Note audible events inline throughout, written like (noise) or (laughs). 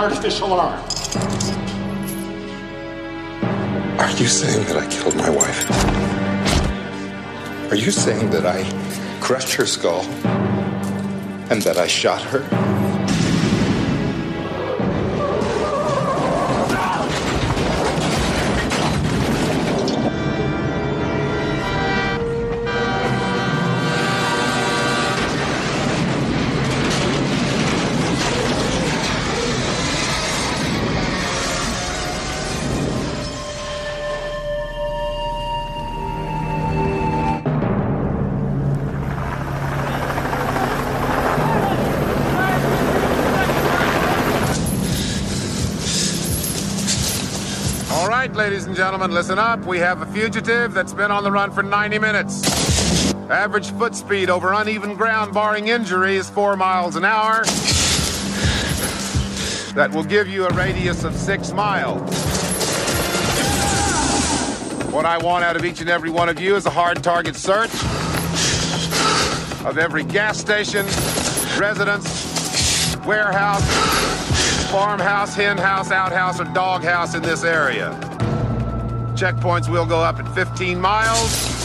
Artificial arm. Are you saying that I killed my wife? Are you saying that I crushed her skull and that I shot her? Ladies and gentlemen, listen up. We have a fugitive that's been on the run for 90 minutes. Average foot speed over uneven ground, barring injury, is four miles an hour. That will give you a radius of six miles. What I want out of each and every one of you is a hard target search of every gas station, residence, warehouse, farmhouse, hen house, outhouse, or dog house in this area. Checkpoints will go up at 15 miles.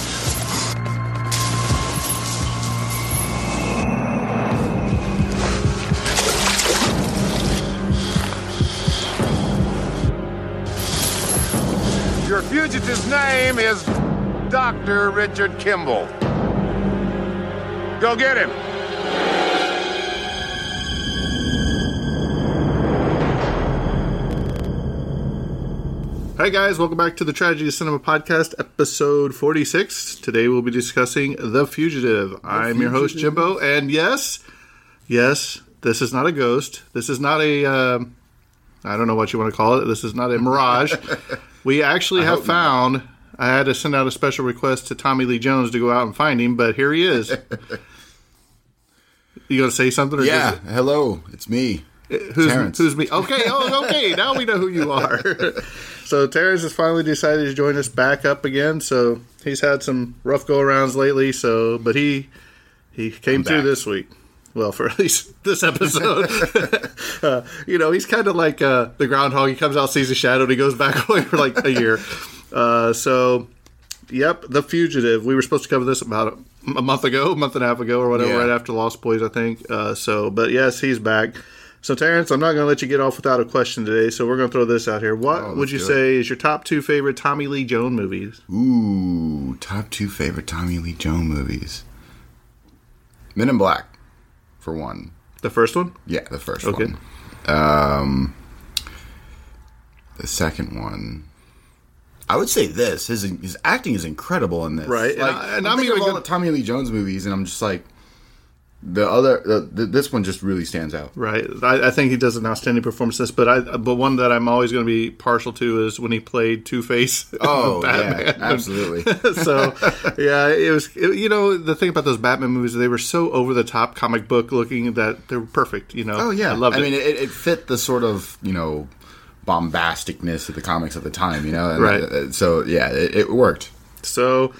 Your fugitive's name is Dr. Richard Kimball. Go get him. Hi, guys. Welcome back to the Tragedy of Cinema Podcast, episode 46. Today we'll be discussing The Fugitive. I'm your host, Jimbo. And yes, yes, this is not a ghost. This is not a, um, I don't know what you want to call it. This is not a mirage. (laughs) we actually have found, I had to send out a special request to Tommy Lee Jones to go out and find him, but here he is. (laughs) you going to say something? Or Yeah, hello, it's me. Who's, Terrence. who's me? Okay, oh, (laughs) okay. Now we know who you are. (laughs) so Terrence has finally decided to join us back up again. So he's had some rough go arounds lately. So, but he he came through back. this week. Well, for (laughs) at least this episode, uh, you know, he's kind of like uh, the groundhog. He comes out, sees a shadow, and he goes back away for like a year. Uh, so, yep, the fugitive. We were supposed to cover this about a, a month ago, a month and a half ago, or whatever, Yeah. right after Lost Boys, I think. Uh, so, but yes, he's back. So, Terrence, I'm not going to let you get off without a question today. So, we're going to throw this out here. What Oh, would you say is your top two favorite Tommy Lee Jones movies? Ooh, top two favorite Tommy Lee Jones movies. Men in Black, for one. The first one? Yeah, the first Okay. one. Um, the second one. I would say this. His his acting is incredible in this. Right, and I- and I'm I'm even of all gonna- the Tommy Lee Jones movies, and I'm just like, the other, the, this one just really stands out. Right. I, I think he does an outstanding performance this, but I but one that I'm always going to be partial to is when he played Two Face. Oh, yeah, absolutely. (laughs) so yeah, it was. it- you know, the thing about those Batman movies, they were so over the top, comic book looking that they were perfect. You know. Oh yeah, I loved it. I mean, it, it fit the sort of you know bombasticness of the comics at the time. You know, and Right. uh, So yeah, it, it worked. So,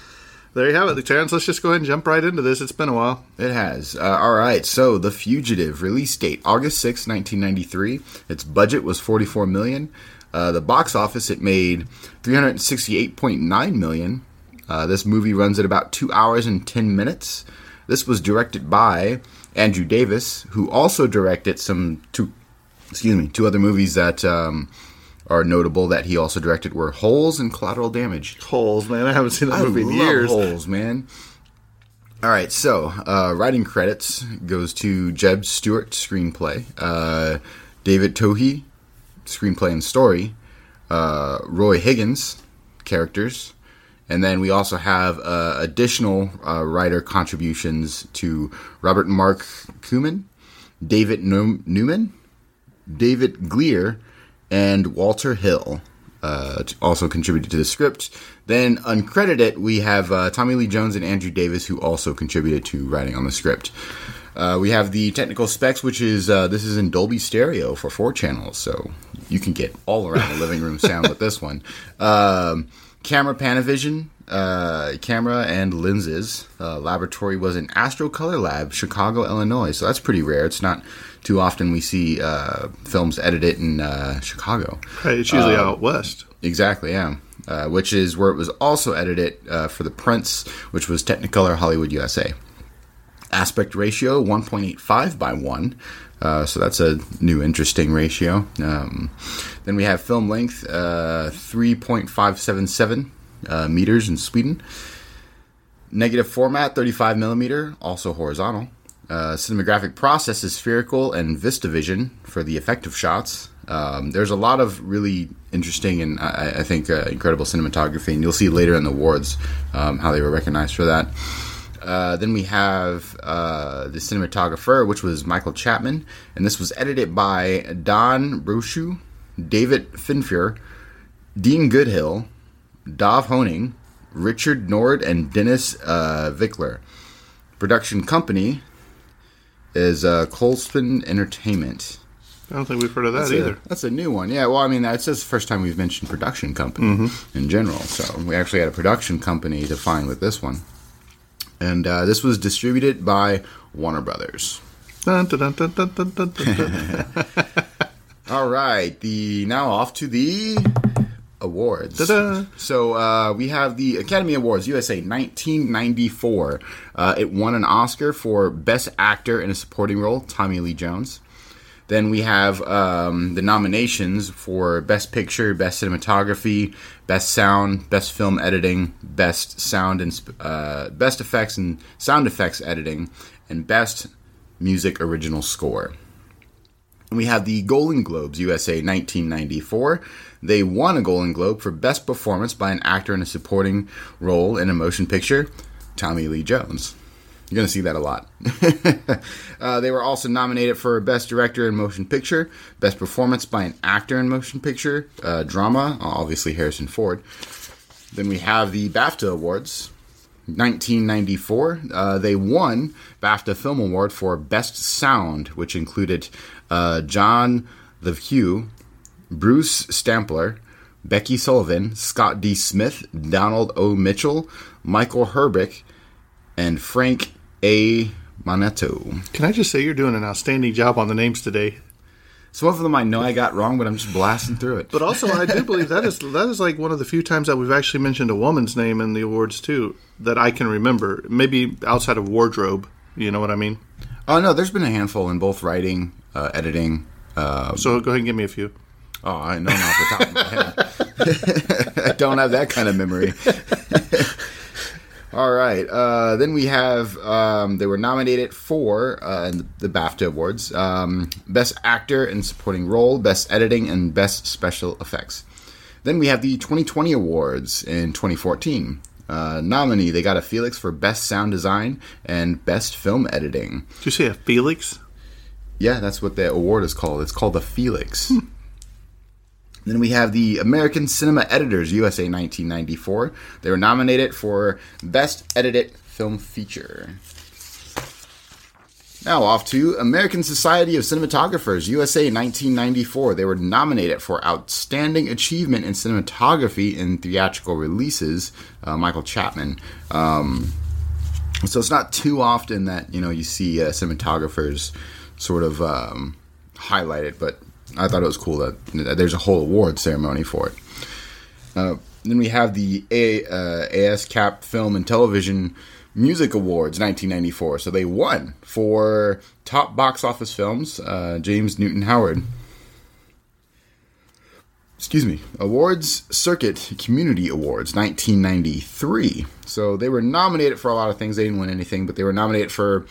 there you have it, Terrence. Let's just go ahead and jump right into this. It's been a while. It has. Uh, all right. So, The Fugitive release date August 6, 1993. Its budget was 44 million. Uh, the box office it made 368.9 million. Uh, this movie runs at about two hours and 10 minutes. This was directed by Andrew Davis, who also directed some two, excuse me, two other movies that um, are notable that he also directed were Holes and Collateral Damage. Holes, man. I haven't seen that I movie in years. Holes, man. All right, so uh, writing credits goes to Jeb Stuart, screenplay, uh, David Twohy, screenplay and story, uh, Roy Higgins, characters, and then we also have uh, additional uh, writer contributions to Robert Mark Kamen, David Newman, David Glear, and Walter Hill uh, also contributed to the script. Then, uncredited, we have uh, Tommy Lee Jones and Andrew Davis, who also contributed to writing on the script. Uh, we have the technical specs, which is uh, this is in Dolby Stereo for four channels, so you can get all around the living room sound with this one. Um, camera Panavision, uh, camera and lenses. Uh, laboratory was in Astro Color Lab, Chicago, Illinois. So that's pretty rare. It's not too often we see uh, films edited in uh, Chicago. Right, it's usually out west. Exactly, yeah. Uh, which is where it was also edited uh, for The prints, which was Technicolor Hollywood USA. Aspect ratio 1.85 by 1. Uh, so that's a new interesting ratio. Um, then we have film length uh, 3.577 uh, meters in Sweden. Negative format 35 millimeter, also horizontal. Uh, cinematographic process is spherical and VistaVision for the effective shots. Um, there's a lot of really interesting and I, I think uh, incredible cinematography, and you'll see later in the awards um, how they were recognized for that. Uh, then we have uh, the cinematographer, which was Michael Chapman, and this was edited by Don Brochu, David Finfer, Dean Goodhill, Dov Hoenig, Richard Nord, and Dennis uh, Virkler. Production company is uh, Kopelson Entertainment. I don't think we've heard of that That's either. A, that's a new one. Yeah, well, I mean, that's just the first time we've mentioned production company in general. So we actually had a production company to find with this one. And uh, this was distributed by Warner Brothers. Dun, dun, dun. (laughs) All right, the now off to the awards. Ta-da. So uh, we have the Academy Awards USA 1994. Uh, it won an Oscar for Best Actor in a Supporting Role, Tommy Lee Jones. Then we have um, the nominations for Best Picture, Best Cinematography, Best Sound, Best Film Editing, Best Sound and uh, Best Effects and Sound Effects Editing, and Best Music Original Score. And we have the Golden Globes USA 1994. They won a Golden Globe for Best Performance by an actor in a supporting role in a motion picture, Tommy Lee Jones. You're going to see that a lot. (laughs) uh, they were also nominated for Best Director in Motion Picture, Best Performance by an Actor in Motion Picture, uh, Drama, obviously Harrison Ford. Then we have the BAFTA Awards. 1994, uh, they won BAFTA Film Award for Best Sound, which included uh, John the Hugh, Bruce Stambler, Becky Sullivan, Scott D. Smith, Donald O. Mitchell, Michael Herbick, and Frank A. Montaño. Can I just say you're doing an outstanding job on the names today? Some of them I know I got wrong, but I'm just blasting through it. But also, I do believe that is that is like one of the few times that we've actually mentioned a woman's name in the awards too that I can remember. Maybe outside of wardrobe, you know what I mean. oh no, there's been a handful in both writing, uh, editing. Uh, So go ahead and give me a few. Oh, I know off the top of my head. (laughs) I don't have that kind of memory. (laughs) All right. Uh, then we have um, they were nominated for uh, the BAFTA awards: um, Best Actor in Supporting Role, Best Editing, and Best Special Effects. Then we have the 2020 awards in 2014. Uh, nominee they got a Felix for Best Sound Design and Best Film Editing. Did you say a Felix? Yeah, that's what the award is called. It's called the Felix. Then we have the American Cinema Editors USA 1994. They were nominated for Best Edited Film Feature. Now off to American Society of Cinematographers, USA 1994. They were nominated for Outstanding Achievement in Cinematography in Theatrical Releases. Uh, Michael Chapman. Um, so it's not too often that you know you see uh, cinematographers sort of um, highlighted, but I thought it was cool that, that there's a whole award ceremony for it. Uh, then we have the a, uh, ASCAP Film and Television Music Awards 1994. So they won for top box office films. Uh, James Newton Howard. Excuse me. Awards Circuit Community Awards 1993. So they were nominated for a lot of things. They didn't win anything, but they were nominated for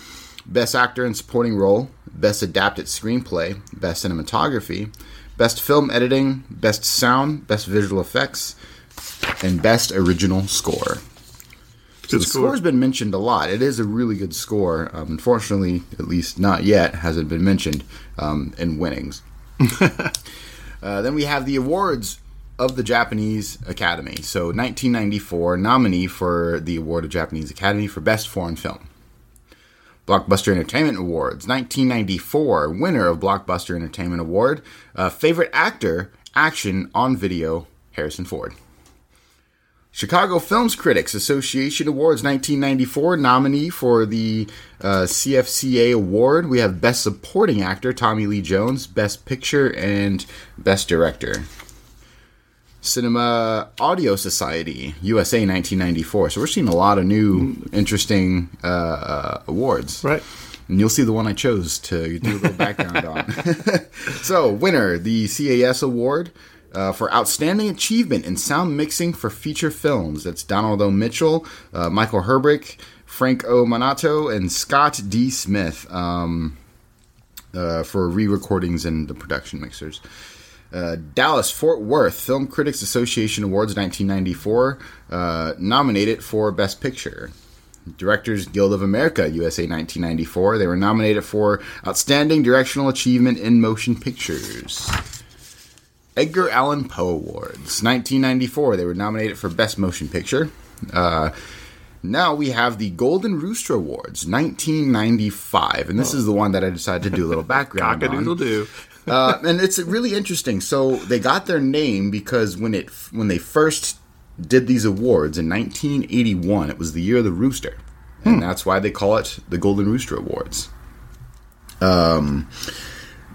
Best Actor in Supporting Role, Best Adapted Screenplay, Best Cinematography, Best Film Editing, Best Sound, Best Visual Effects, and Best Original Score. So Good the score. score's been mentioned a lot. It is a really good score. Um, unfortunately, at least not yet, has it been mentioned um, in winnings. (laughs) uh, then we have the awards of the Japanese Academy. So 1994 nominee for the award of Japanese Academy for Best Foreign Film. Blockbuster Entertainment Awards 1994 winner of Blockbuster Entertainment Award. Uh, favorite actor action on video Harrison Ford. Chicago Films Critics Association Awards 1994 nominee for the uh, CFCA award. We have Best Supporting Actor Tommy Lee Jones, Best Picture, and Best Director. Cinema Audio Society USA 1994. So we're seeing a lot of new, interesting uh, uh, awards. Right. And you'll see the one I chose to do a little (laughs) background on. (laughs) so, winner, the CAS Award uh, for Outstanding Achievement in Sound Mixing for Feature Films. That's Donald O. Mitchell, uh, Michael Herbick, Frank O. Montaño, and Scott D. Smith um, uh, for re recordings and the production mixers. Uh, Dallas Fort Worth Film Critics Association Awards 1994 uh, nominated for Best Picture. Directors Guild of America USA 1994 they were nominated for Outstanding Directional Achievement in Motion Pictures. Edgar Allan Poe Awards 1994 they were nominated for Best Motion Picture. Uh, now we have the Golden Rooster Awards 1995 and this is the one that I decided to do a little (laughs) background on. Uh, and it's really interesting. So they got their name because when it when they first did these awards in 1981, it was the year of the rooster, and that's why they call it the Golden Rooster Awards. Um,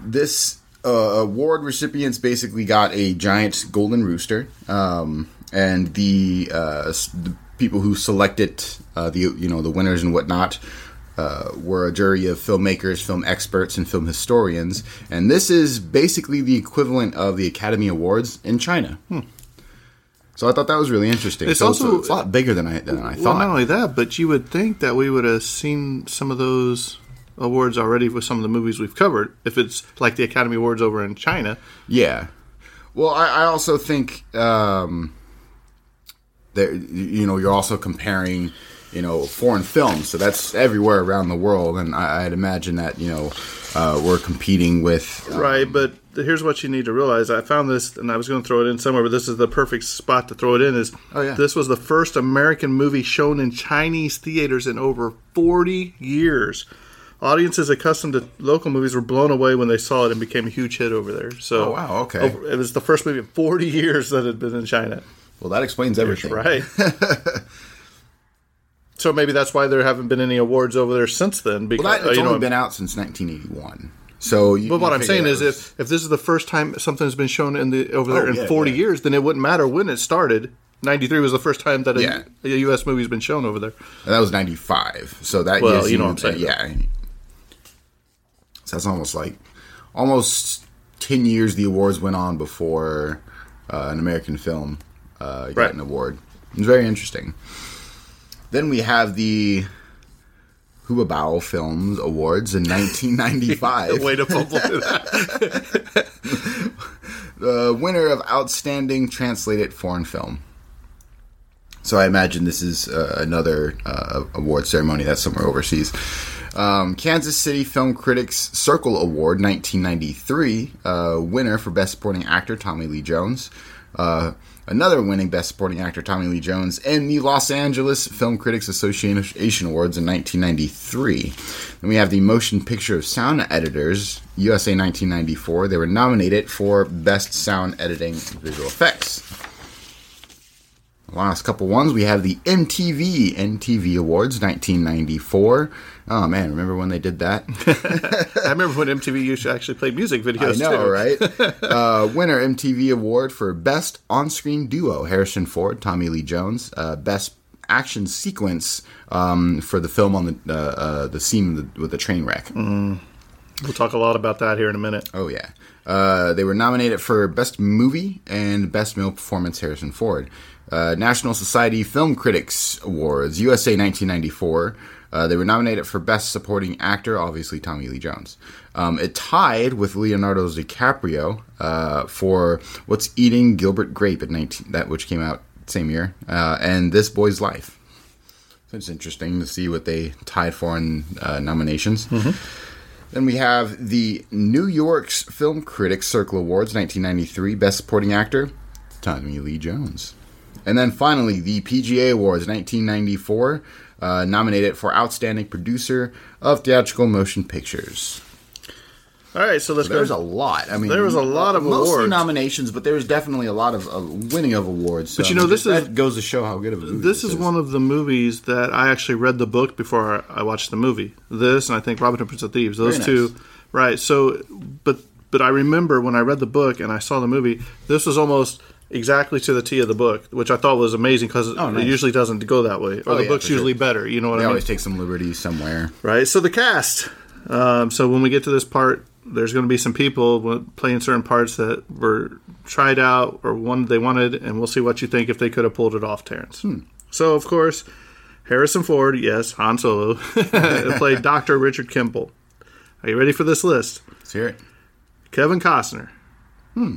this uh, award recipients basically got a giant golden rooster, um, and the, uh, the people who selected uh, the you know the winners and whatnot uh, were a jury of filmmakers, film experts, and film historians. And this is basically the equivalent of the Academy Awards in China. So I thought that was really interesting. It's So also- a, it's a lot bigger than I than I Well, thought. not only that, but you would think that we would have seen some of those awards already with some of the movies we've covered. If it's like the Academy Awards over in China, Yeah. Well, I, I also think um, that you know you're also comparing you know foreign films, so that's everywhere around the world, and I, I'd imagine that you know uh, we're competing with uh, right? But here's what you need to realize. I found this, and I was going to throw it in somewhere, but this is the perfect spot to throw it in. Is Oh, yeah. this was the first American movie shown in Chinese theaters in over 40 years. Audiences accustomed to local movies were blown away when they saw it and became a huge hit over there. So, Oh, wow, okay. over- it was the first movie in 40 (laughs) years that had been in China. Well, that explains everything, Right. (laughs) so maybe that's why there haven't been any awards over there since then. Because Well, that, uh, it's you only know, been out since 1981. So, you, but what I'm saying is, if if this is the first time something's been shown in the over there Oh, in yeah, 40 yeah. years, then it wouldn't matter when it started. 93 was the first time that a, Yeah. a U.S. movie's been shown over there. that was 95. So that Well, you know what I'm saying, Yeah. So that's almost like almost 10 years the awards went on before uh, an American film uh, got Right. an award. It's very interesting. Then we have the Huabiao Films Awards in 1995. (laughs) Way to (laughs) the winner of Outstanding Translated Foreign Film. So I imagine this is uh, another uh, award ceremony that's somewhere overseas. Um, Kansas City Film Critics Circle Award 1993 uh, winner for Best Supporting Actor Tommy Lee Jones. Another winning Best Supporting Actor Tommy Lee Jones in the Los Angeles Film Critics Association Awards in 1993. Then we have the Motion Picture of Sound Editors USA 1994. They were nominated for Best Sound Editing Visual Effects. Last couple ones, we have the MTV MTV Awards 1994. Oh man, remember when they did that? (laughs) I remember when MTV used to actually play music videos. I know, too. right? (laughs) uh, winner MTV Award for Best On-Screen Duo: Harrison Ford, Tommy Lee Jones. Uh, best Action Sequence um, for the film on the uh, uh, the scene with the, with the train wreck. We'll talk a lot about that here in a minute. Oh yeah. Uh, they were nominated for Best Movie and Best Male Performance Harrison Ford. Uh, National Society Film Critics Awards USA 1994. Uh, they were nominated for Best Supporting Actor, obviously Tommy Lee Jones. Um, it tied with Leonardo DiCaprio uh, for What's Eating Gilbert Grape at 19, that which came out same year, uh, and This Boy's Life. So it's interesting to see what they tied for in uh, nominations. Then we have the New York's Film Critics Circle Awards 1993 Best Supporting Actor, Tommy Lee Jones. And then finally, the PGA Awards 1994, uh, nominated for Outstanding Producer of Theatrical Motion Pictures. All right, so let's There was a lot. I mean, There was a lot of mostly awards. nominations, but there was definitely a lot of uh, winning of awards. But you know, I mean, this is- goes to show how good of a movie This is one of the movies that I actually read the book before I watched the movie. This and I think Robin Hood Prince of Thieves. Those two, right? So, but but I remember when I read the book and I saw the movie. This was almost exactly to the T of the book, which I thought was amazing because Oh, nice. it usually doesn't go that way, or Oh, the yeah, book's for sure. usually better. You know what They I mean? They always take some liberties somewhere. right? So the cast. Um, so when we get to this part, there's going to be some people playing certain parts that were tried out or one they wanted, and we'll see what you think if they could have pulled it off, Terrence. So of course, Harrison Ford, yes, Han Solo, (laughs) played (laughs) Doctor Richard Kimball. Are you ready for this list? Let's hear it. Kevin Costner. Hmm.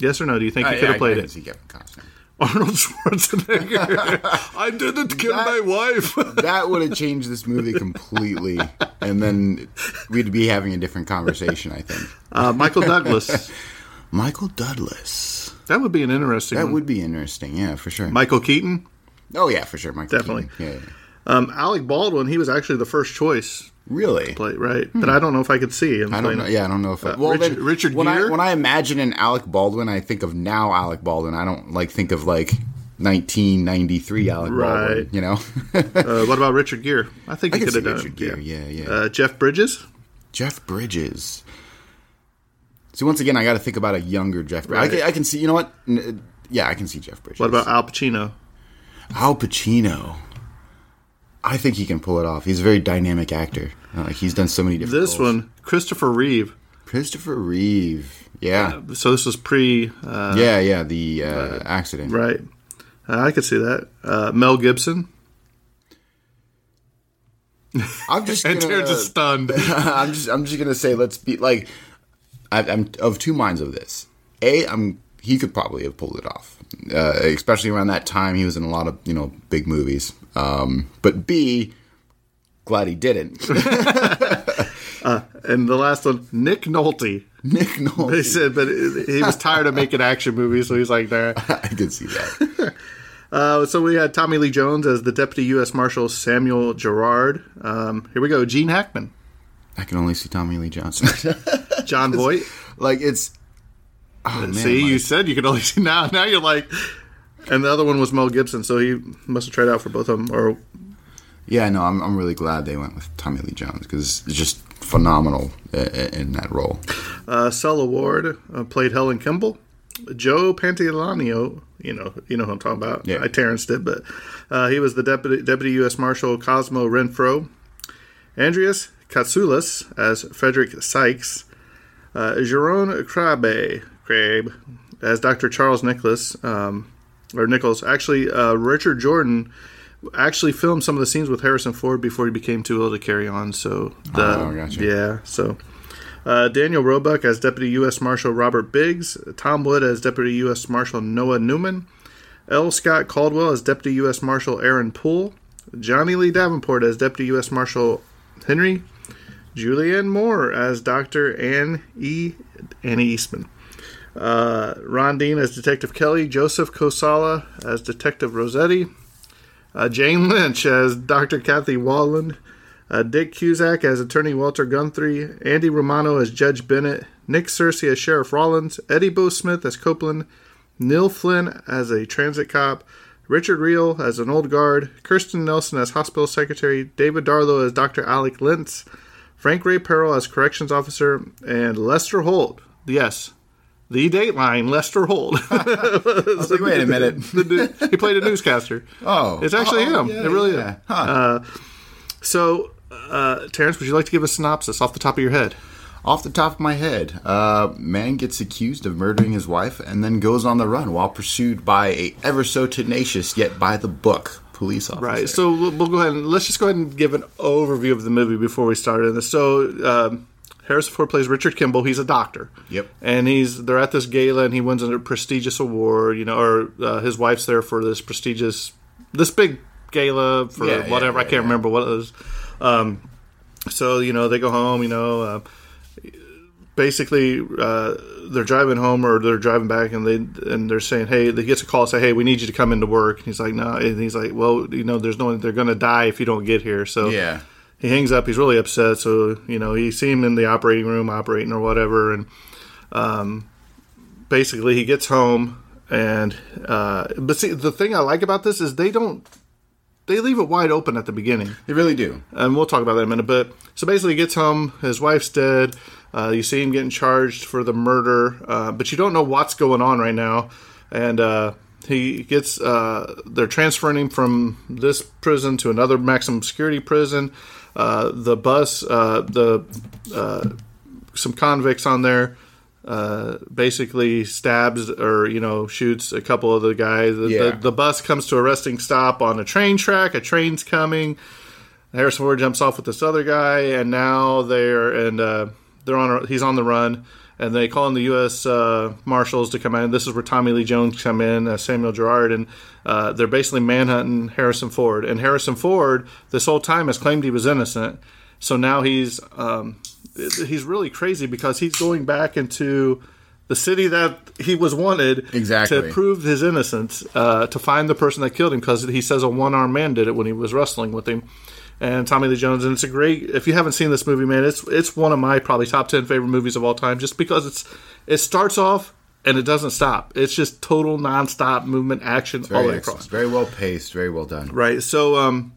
Yes or no? Do you think I, he could I- have played I can it? see Kevin Costner. (laughs) Arnold Schwarzenegger. (laughs) I didn't kill my wife. (laughs) that would have changed this movie completely, and then we'd be having a different conversation. I think. uh, Michael Douglas. Michael Douglas. That would be an interesting. That one. would be interesting. Yeah, for sure. Michael Keaton. oh yeah, for sure. Michael Definitely. Keaton. Yeah, yeah. Um, Alec Baldwin, he was actually the first choice Really. play, right? But I don't know if I could see him. Hmm. I don't know. Yeah, I don't know if. I, Uh, well, Richard- then, Richard when I when I imagine an Alec Baldwin, I think of now Alec Baldwin. I don't like think of like 1993 Alec Baldwin. You know. (laughs) Uh, what about Richard Gere? I think I he could have done Richard. Gere. Yeah, yeah. Uh, Jeff Bridges. Jeff Bridges. See, once again, I got to think about a younger Jeff. Bridges. Right. I, can, I can see. You know what? N- Yeah, I can see Jeff Bridges. What about Al Pacino? Al Pacino? I think he can pull it off. He's a very dynamic actor. Uh, he's done so many different. This roles. one, Christopher Reeve. Christopher Reeve. Yeah, So this was pre, uh, yeah, yeah. The uh, accident. right? Uh, I could see that. Uh, Mel Gibson. (laughs) I'm just (laughs) And gonna, Terrence is stunned. (laughs) I'm just I'm just gonna say let's be like I, I'm of two minds of this. A, I'm he could probably have pulled it off, uh, especially around that time. He was in a lot of you know big movies. Um, but B, glad he didn't. (laughs) and the last one, Nick Nolte. Nick Nolte. They said, but he was tired of making action movies, so he's like, nah. (laughs) I could see that. (laughs) Uh, so we had Tommy Lee Jones as the Deputy U.S. Marshal Samuel Gerard. Um, here we go. Gene Hackman, I can only see Tommy Lee Johnson. Jon Voight. Like it's phenomenal i- know I'm really glad they went with Tommy Lee Jones because it's just phenomenal in that role. Uh, Ward uh, played Helen Kimball. Joe Pantoliano, you know, you know who I'm talking about. Yeah. I Terrence did, but uh, he was the deputy deputy U.S. Marshal Cosmo Renfro. Andreas Katsulas as Frederick Sykes. Uh, Jerome Crabe, Crabe as Dr. Charles Nicholas, um, or Nichols. Actually, uh, Richard Jordan actually filmed some of the scenes with Harrison Ford before he became too ill to carry on. So, the, Oh, gotcha. yeah, so. Uh, Daniel Roebuck as Deputy U.S. Marshal Robert Biggs, Tom Wood as Deputy U.S. Marshal Noah Newman, L. Scott Caldwell as Deputy U.S. Marshal Aaron Poole, Johnny Lee Davenport as Deputy U.S. Marshal Henry, Julianne Moore as Dr. Anne E. Annie Eastman. Uh, Ron Dean as Detective Kelly, Joseph Kosala as Detective Rossetti, uh, Jane Lynch as Dr. Kathy Wahlund, uh, Dick Cusack as Attorney Walter Guthrie, Andy Romano as Judge Bennett, Nick Searcy as Sheriff Rollins, Eddie Bo Smith as Copeland, Neil Flynn as a transit cop, Richard Riehle as an old guard, Kirsten Nelson as hospital secretary, David Darlow as Dr. Alec Lentz, Frank Ray Perilli as corrections officer, and Lester Holt. Yes, the Dateline Lester Holt. (laughs) I was like, wait a (laughs) minute. he played a newscaster. Oh, It's actually Oh, him. yeah, it really yeah. is. Huh. Uh, so, uh, Terrence, would you like to give a synopsis off the top of your head? Off the top of my head, uh, man gets accused of murdering his wife and then goes on the run while pursued by a ever so tenacious yet by the book police officer. Right. So we'll we'll go ahead and let's just go ahead and give an overview of the movie before we start in this. So um, Harrison Ford plays Richard Kimball. He's a doctor. Yep. And he's they're at this gala and he wins a prestigious award. You know, or uh, his wife's there for this prestigious, this big gala for Yeah, yeah, whatever. I can't yeah. remember what it was. Um, so you know they go home. You know. Uh, basically uh, they're driving home or they're driving back and they and they're saying hey they gets a call and say hey we need you to come into work and he's like no and he's like well you know there's no they're gonna die if you don't get here so Yeah. He hangs up he's really upset so you know you see him in the operating room operating or whatever and um, basically he gets home and uh, but see the thing i like about this is they don't they leave it wide open at the beginning They really do. and we'll talk about that in a minute. But so basically, he gets home, his wife's dead. Uh, you see him getting charged for the murder, uh, but you don't know what's going on right now. And uh, he gets, uh, they're transferring him from this prison to another maximum security prison. Uh, the bus, uh, the uh, some convicts on there. Uh, basically stabs or you know shoots a couple of the guys. The, Yeah. the, the bus comes to a resting stop on a train track. A train's coming. Harrison Ford jumps off with this other guy, and now they're and uh, they're on. A, he's on the run, and they call in the U.S. Uh, Marshals to come in. This is where Tommy Lee Jones come in, uh, Samuel Gerard, and uh, they're basically manhunting Harrison Ford. And Harrison Ford, this whole time, has claimed he was innocent. So now he's um, he's really crazy because he's going back into the city that he was wanted Exactly. to prove his innocence, uh, to find the person that killed him because he says a one armed man did it when he was wrestling with him. And Tommy Lee Jones, and it's a great. If you haven't seen this movie, man, it's it's one of my probably top ten favorite movies of all time, just because it's it starts off and it doesn't stop. It's just total nonstop movement, action all the way across. Very well paced. Very well done. Right. So, um,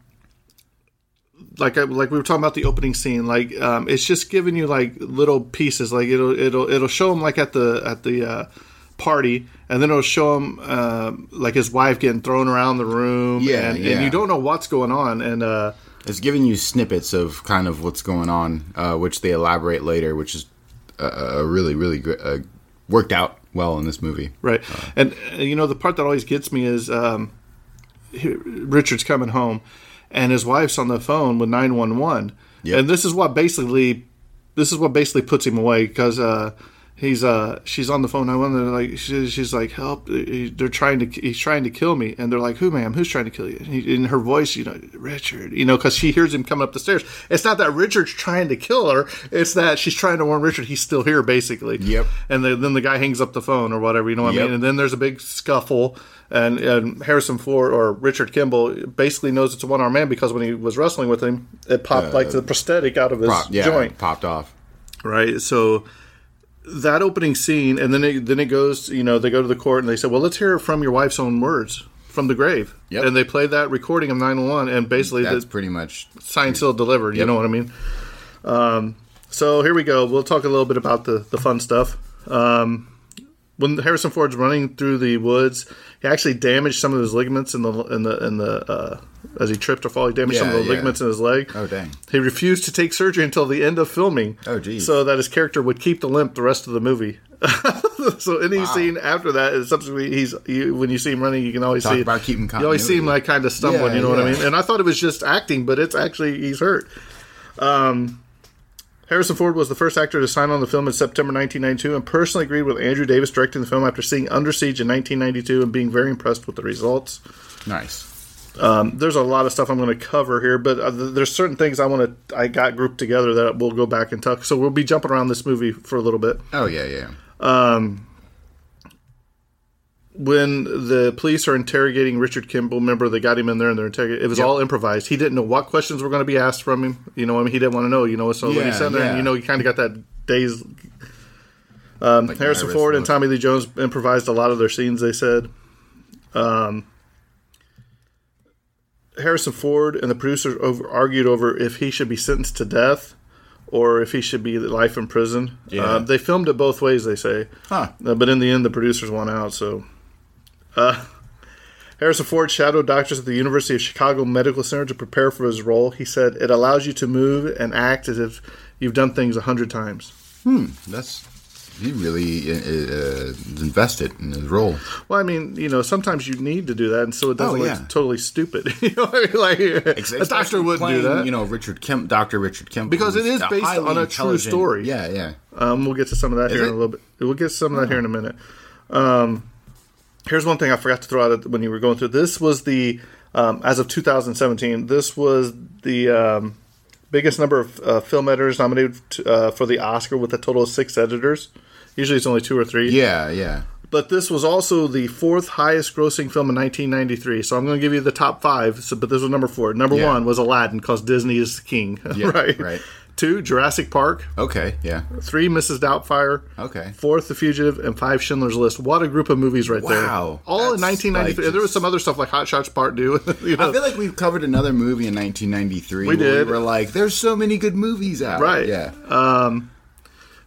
like I, like we were talking about the opening scene, like um, it's just giving you like little pieces. Like it'll it'll it'll show him like at the at the uh, party, and then it'll show him uh, like his wife getting thrown around the room. Yeah, and, yeah. and you don't know what's going on. And uh, It's giving you snippets of kind of what's going on, uh, which they elaborate later, which is a, a really, really good, uh, worked out well in this movie. Right. and uh, you know the part that always gets me is um, Richard's coming home, and his wife's on the phone with nine one one, Yep. and this is what basically this is what basically puts him away because uh, he's uh she's on the phone. I wonder like she, she's like help. Uh, uh, they're trying to he's trying to kill me, and they're like who ma'am who's trying to kill you? And he, in her voice, you know Richard, you know because she hears him coming up the stairs. It's not that Richard's trying to kill her. It's that she's trying to warn Richard he's still here basically. Yep. And the, then the guy hangs up the phone or whatever. You know what I mean? And then there's a big scuffle, and, and Harrison Ford or Richard Kimball basically knows it's a one armed man because when he was wrestling with him, it popped like uh, the prosthetic out of his Pop, yeah, joint, popped off. right? So that opening scene, and then it, then it goes. You know, they go to the court and they say, "Well, let's hear it from your wife's own words." From the grave, Yep. and they play that recording of 911, and basically That's the pretty much signed, still delivered. You know what I mean? Um, so here we go. We'll talk a little bit about the, the fun stuff. Um, when Harrison Ford's running through the woods, he actually damaged some of his ligaments in the in the in the uh, as he tripped or fall. He damaged some of the yeah. ligaments in his leg. Oh, dang. He refused to take surgery until the end of filming. Oh, geez. So that his character would keep the limp the rest of the movie. (laughs) so any scene after that is subsequently he's you, when you see him running, you can always Talk see about keeping You always see him like kind of stumbling. Yeah, you know what I mean? And I thought it was just acting, but it's actually he's hurt. Um, Harrison Ford was the first actor to sign on the film in September 1992 and personally agreed with Andrew Davis directing the film after seeing Under Siege in 1992 and being very impressed with the results. nice. Um, there's a lot of stuff I'm going to cover here, but uh, th- there's certain things I want to I got grouped together that we'll go back and talk. So we'll be jumping around this movie for a little bit. Oh yeah, yeah. When the police are interrogating Richard Kimball, remember they got him in there and they're interrogating. It was all improvised. He didn't know what questions were going to be asked from him. You know, I mean, he didn't want to know. You know, so when he Yeah, sat there, and, you know, he kind of got that days. Um, Harrison nervous Ford and. Tommy Lee Jones improvised a lot of their scenes. They said. Um, Harrison Ford and the producers over, argued over if he should be sentenced to death or if he should be life in prison. Yeah. Uh, they filmed it both ways, they say. Huh. Uh, but in the end, the producers won out. So, uh, Harrison Ford shadowed doctors at the University of Chicago Medical Center to prepare for his role. He said it allows you to move and act as if you've done things a hundred times. Hmm, that's he really uh, uh, invested in his role. Well, I mean, you know, sometimes you need to do that, and so it doesn't Oh, look totally stupid. (laughs) you know, I mean? like a doctor wouldn't do that. You know, Richard Kemp, Doctor Richard Kemp, Because it is based on a true story. Yeah, yeah. Um, we'll get to some of that here in a little bit. We'll get some of that here in a minute. Um, here's one thing I forgot to throw out when you were going through. This was the um, as of 2017. This was the um, biggest number of uh, film editors nominated to, uh, for the Oscar, with a total of six editors. Usually it's only two or three. Yeah, yeah. But this was also the fourth highest grossing film in 1993. So I'm going to give you the top five. So, but this was number four. Number Yeah. one was Aladdin, because Disney is king. (laughs) Yeah, right. right. Two, Jurassic Park. Okay, yeah. Three, Mrs. Doubtfire. Okay. Fourth, The Fugitive, and five, Schindler's List. What a group of movies right there! Wow. all in 1993. like there was some other stuff like Hot Shots Part Two. (laughs) you know, I feel like we've covered another movie in 1993. We where did. We were like, there's so many good movies out. Right. Yeah. Um,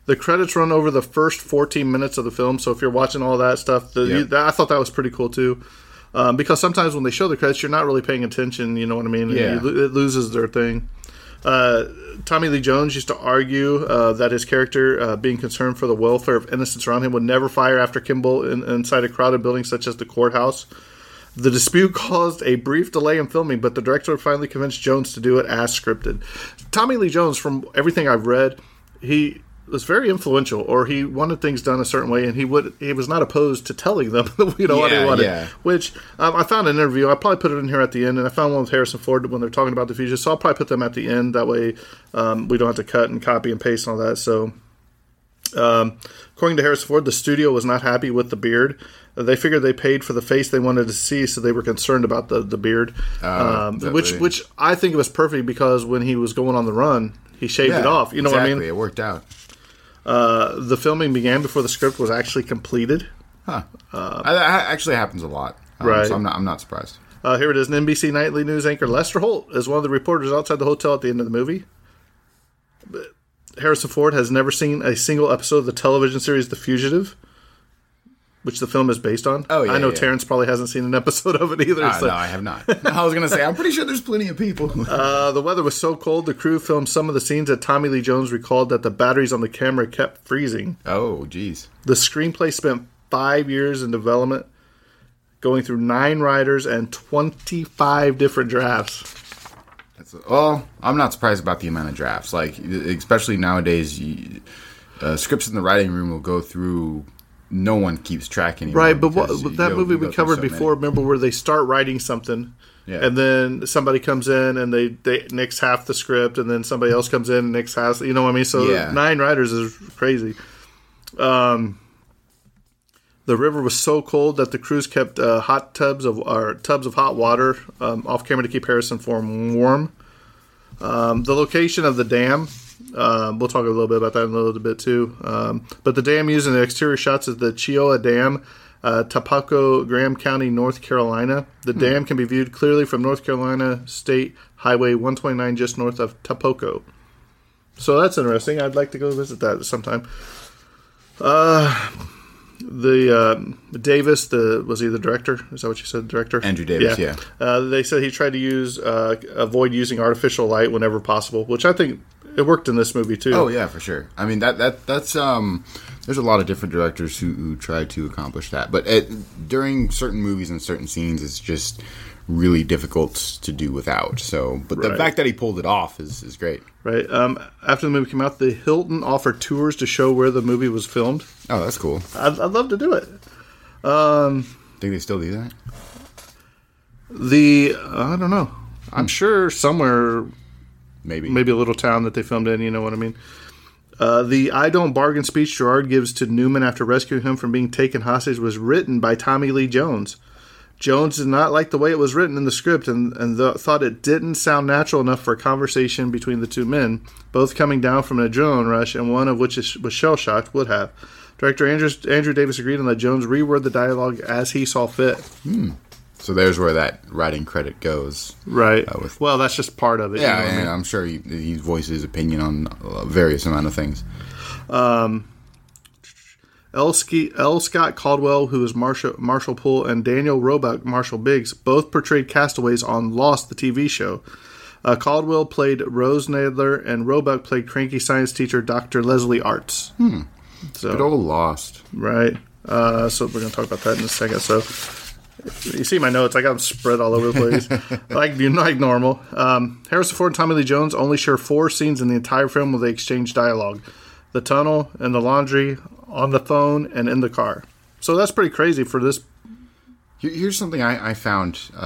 the credits run over the first 14 minutes of the film. So if you're watching all that stuff, the, Yep. you, that, I thought that was pretty cool too. Um, because sometimes when they show the credits, you're not really paying attention. You know what I mean? Yeah. You it loses their thing. Uh, Tommy Lee Jones used to argue uh, that his character, uh, being concerned for the welfare of innocents around him, would never fire after Kimball in, inside a crowded building such as the courthouse. The dispute caused a brief delay in filming, but the director finally convinced Jones to do it as scripted. Tommy Lee Jones, from everything I've read, he was very influential, or he wanted things done a certain way, and he would he was not opposed to telling them, you know, what he wanted. yeah. Which um, I found an interview. I probably put it in here at the end, and I found one with Harrison Ford when they're talking about the future. So I'll probably put them at the end. That way, um, we don't have to cut and copy and paste and all that. So. Um, according to Harrison Ford, the studio was not happy with the beard. Uh, They figured they paid for the face they wanted to see, so they were concerned about the, the beard. um, which which I think it was perfect because when he was going on the run, he shaved it off. You know exactly. what I mean? It worked out. Uh, the filming began before the script was actually completed. Huh. Uh, that actually happens a lot. Um, Right. So I'm not. I'm not surprised. Uh, here it is. An NBC Nightly News anchor Lester Holt is one of the reporters outside the hotel at the end of the movie. But Harrison Ford has never seen a single episode of the television series The Fugitive, which the film is based on. Oh, yeah, I know yeah. Terrence probably hasn't seen an episode of it either. Ah, so- no, I have not. (laughs) I was gonna say. I'm pretty sure there's plenty of people. (laughs) Uh, the weather was so cold, the crew filmed some of the scenes that Tommy Lee Jones recalled that the batteries on the camera kept freezing. oh, geez. The screenplay spent five years in development, going through nine writers and 25 different drafts. That's, well, I'm not surprised about the amount of drafts. Like, especially nowadays, you, uh, scripts in the writing room will go through. No one keeps track anymore. Right, but what that movie we covered so before, many. remember where they start writing something, Yeah. and then somebody comes in and they, they nix half the script, and then somebody else comes in and nix half. You know what I mean? So Yeah. nine writers is crazy. Um, the river was so cold that the crews kept uh, hot tubs of or tubs of hot water um, off camera to keep Harrison Ford warm. Um, the location of the dam, um, we'll talk a little bit about that in a little bit too. Um, but the dam used in the exterior shots is the Cheoah Dam, uh, Tapoco, Graham County, North Carolina. The dam can be viewed clearly from North Carolina State Highway 129, just north of Tapoco. So that's interesting. I'd like to go visit that sometime. Uh, the uh, Davis, the was he the director? Is that what you said? Director Andrew Davis, yeah. Uh, they said he tried to use uh, avoid using artificial light whenever possible, which I think it worked in this movie too. Oh yeah, for sure. I mean that that that's um. There's a lot of different directors who, who try to accomplish that, but it, during certain movies and certain scenes, it's just really difficult to do without. So, but the fact that he pulled it off is is great. Right. Um, after the movie came out, the Hilton offered tours to show where the movie was filmed. Oh, that's cool. I'd, I'd love to do it. Um, Think they still do that? The I don't know. I'm sure somewhere Maybe. maybe a little town that they filmed in. You know what I mean? Uh, the I don't bargain speech Gerard gives to Newman after rescuing him from being taken hostage was written by Tommy Lee Jones. Jones did not like the way it was written in the script and, and th- thought it didn't sound natural enough for a conversation between the two men, both coming down from an adrenaline rush, and one of which is, was shell shocked would have. Director Andrew, Andrew Davis agreed and let Jones reword the dialogue as he saw fit. So there's where that writing credit goes. Right. Uh, with- well, that's just part of it. you know Yeah, I mean? I'm sure he, he voiced his opinion on uh, various amount of things. L. Ski- L. Scott Caldwell, who is Marshall, Marshall Poole, and Daniel Roebuck, Marshall Biggs, both portrayed castaways on Lost, the TV show. Uh, Caldwell played Rose Nadler, and Roebuck played cranky science teacher Dr. Leslie Arzt. Hmm. So, Good old Lost. right. Uh, so we're going to talk about that in a second. So you see my notes. I got them spread all over the place, (laughs) like like normal. Um, Harrison Ford and Tommy Lee Jones only share four scenes in the entire film where they exchange dialogue: the tunnel, and the laundry, on the phone, and in the car. So that's pretty crazy for this. Here's something I, I found uh,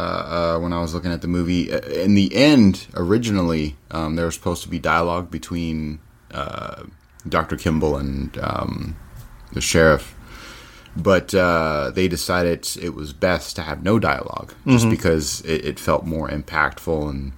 uh, when I was looking at the movie. Uh, In the end, originally, um, there was supposed to be dialogue between uh, Dr. Kimball and um, the sheriff, but uh, they decided it was best to have no dialogue just because it, it felt more impactful and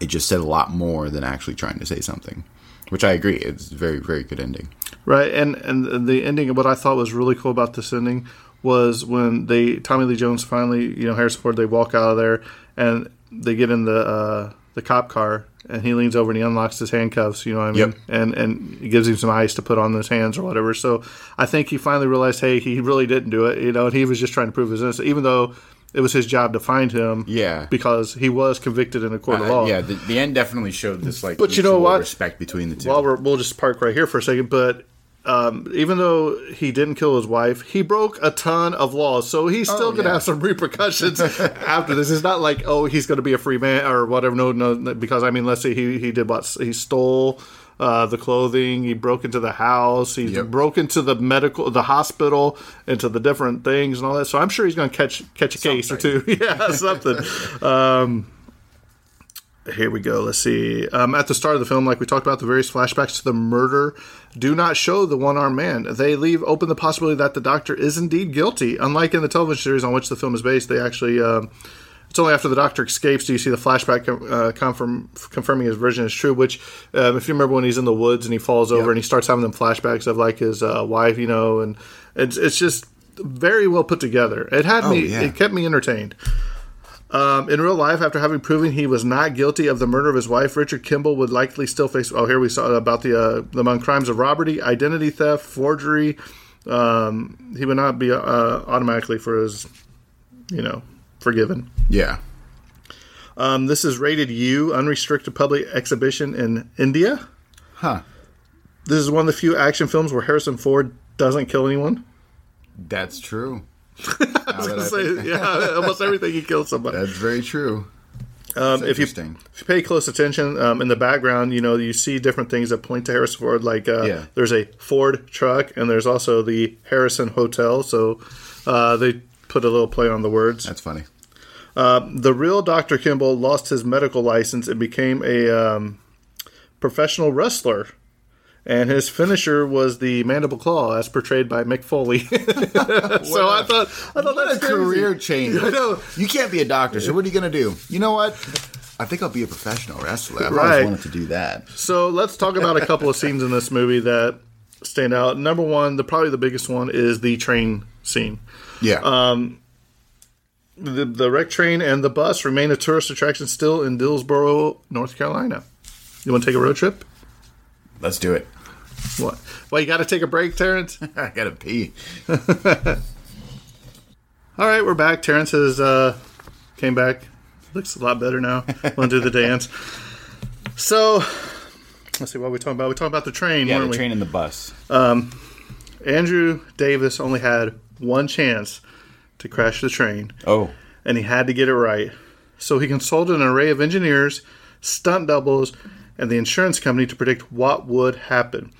it just said a lot more than actually trying to say something. Which I agree, it's a very, very good ending. Right, and and the ending. What I thought was really cool about this ending was when they Tommy Lee Jones finally, you know, Harrison Ford. They walk out of there and they get in the uh, the cop car, and he leans over and he unlocks his handcuffs. You know what I mean? Yep. And and he gives him some ice to put on his hands or whatever. So I think he finally realized, hey, he really didn't do it. You know, and he was just trying to prove his innocence, even though. It was his job to find him, Yeah. because he was convicted in a court of Uh, law. yeah, the, the end definitely showed this like But you know what? respect between the two. Well, we're, we'll just park right here for a second. But um, even though he didn't kill his wife, he broke a ton of laws. So he's still Oh, going to yeah. have some repercussions (laughs) after this. It's not like, oh, he's going to be a free man or whatever. No, no, because I mean, let's say he, he did what? He stole. Uh, the clothing. He broke into the house. He Yep. broke into the medical, the hospital, into the different things and all that. So I'm sure he's going to catch catch a case or two. (laughs) yeah, something. (laughs) Um, here we go. Let's see. Um, at the start of the film, like we talked about, the various flashbacks to the murder do not show the one armed man. They leave open the possibility that the doctor is indeed guilty. Unlike in the television series on which the film is based, they actually. Um, it's only after the doctor escapes do you see the flashback uh, confirm, confirming his version is true. Which, um, if you remember when he's in the woods and he falls over and he starts having them flashbacks of like his uh, wife, you know, and it's it's just very well put together. It had me. yeah. It kept me entertained. Um, in real life, after having proven he was not guilty of the murder of his wife, Richard Kimball would likely still face. Oh, here we saw about the uh, among crimes of robbery, identity theft, forgery. Um, he would not be uh, automatically for his, you know, forgiven. yeah, Um, this is rated U, unrestricted public exhibition in India. huh? This is one of the few action films where Harrison Ford doesn't kill anyone. That's true. (laughs) I was gonna say, yeah, almost everything he kills somebody. That's very true. Um, if you if you pay close attention um, in the background, you know you see different things that point to Harrison Ford. Like uh, Yeah. there's a Ford truck, and there's also the Harrison Hotel. So uh, they put a little play on the words. That's funny. The real Dr. Kimball lost his medical license and became a um, professional wrestler. And his finisher was the mandible claw, as portrayed by Mick Foley. (laughs) so I thought, I thought What that's a crazy. career change. (laughs) I know. You can't be a doctor, so what are you going to do? You know what? I think I'll be a professional wrestler. I've Right. always wanted to do that. So let's talk about a couple of scenes in this movie that stand out. Number one, the probably the biggest one is the train scene. Yeah. Um, The, the wreck train and the bus remain a tourist attraction still in Dillsboro, North Carolina. You want to take a road trip? Let's do it. What? Well, you got to take a break, Terrence. (laughs) I got to pee. (laughs) All right, we're back. Terrence has uh, came back. Looks a lot better now. Want to do the dance? So, let's see what we talking about. We're talking about the train, Yeah, weren't the we? train and the bus. Andrew Davis only had one chance to crash the train, Oh. and he had to get it right. So he consulted an array of engineers, stunt doubles, and the insurance company to predict what would happen.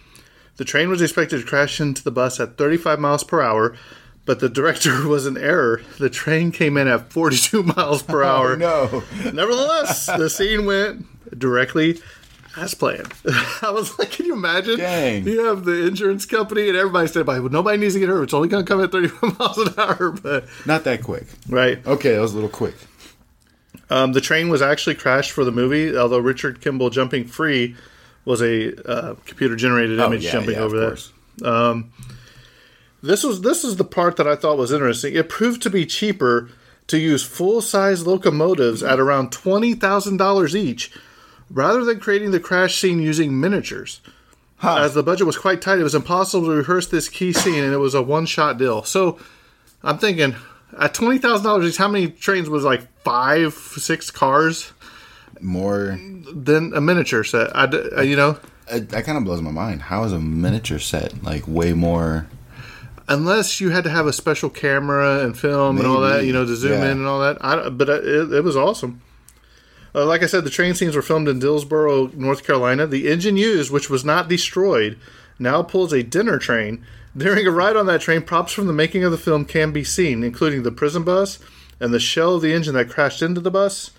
The train was expected to crash into the bus at 35 miles per hour, but the director (laughs) was in error. The train came in at 42 (laughs) miles per hour. no. Nevertheless, the scene went directly As planned. (laughs) I was like, can you imagine? Dang. You have the insurance company and everybody standing by. Well, nobody needs to get hurt. It's only going to come at 35 miles an hour. But Not that quick. right. Okay, that was a little quick. Um, the train was actually crashed for the movie, although Richard Kimball jumping free was a uh, computer generated Oh, image yeah, jumping yeah, over that. course. This was this is the part that I thought was interesting. It proved to be cheaper to use full size locomotives at around twenty thousand dollars each, rather than creating the crash scene using miniatures. As the budget was quite tight, it was impossible to rehearse this key scene, and it was a one shot deal. So I'm thinking at twenty thousand dollars each, how many trains was like five, six cars? More. than a miniature set. I, d- uh, you know, It, that kind of blows my mind. How is a miniature set like way more? unless you had to have a special camera and film and all that, you know, to zoom yeah. in and all that. I, but it, it was awesome. Uh, like I said, the train scenes were filmed in Dillsboro, North Carolina. The engine used, which was not destroyed, now pulls a dinner train. During a ride on that train, props from the making of the film can be seen, including the prison bus and the shell of the engine that crashed into the bus.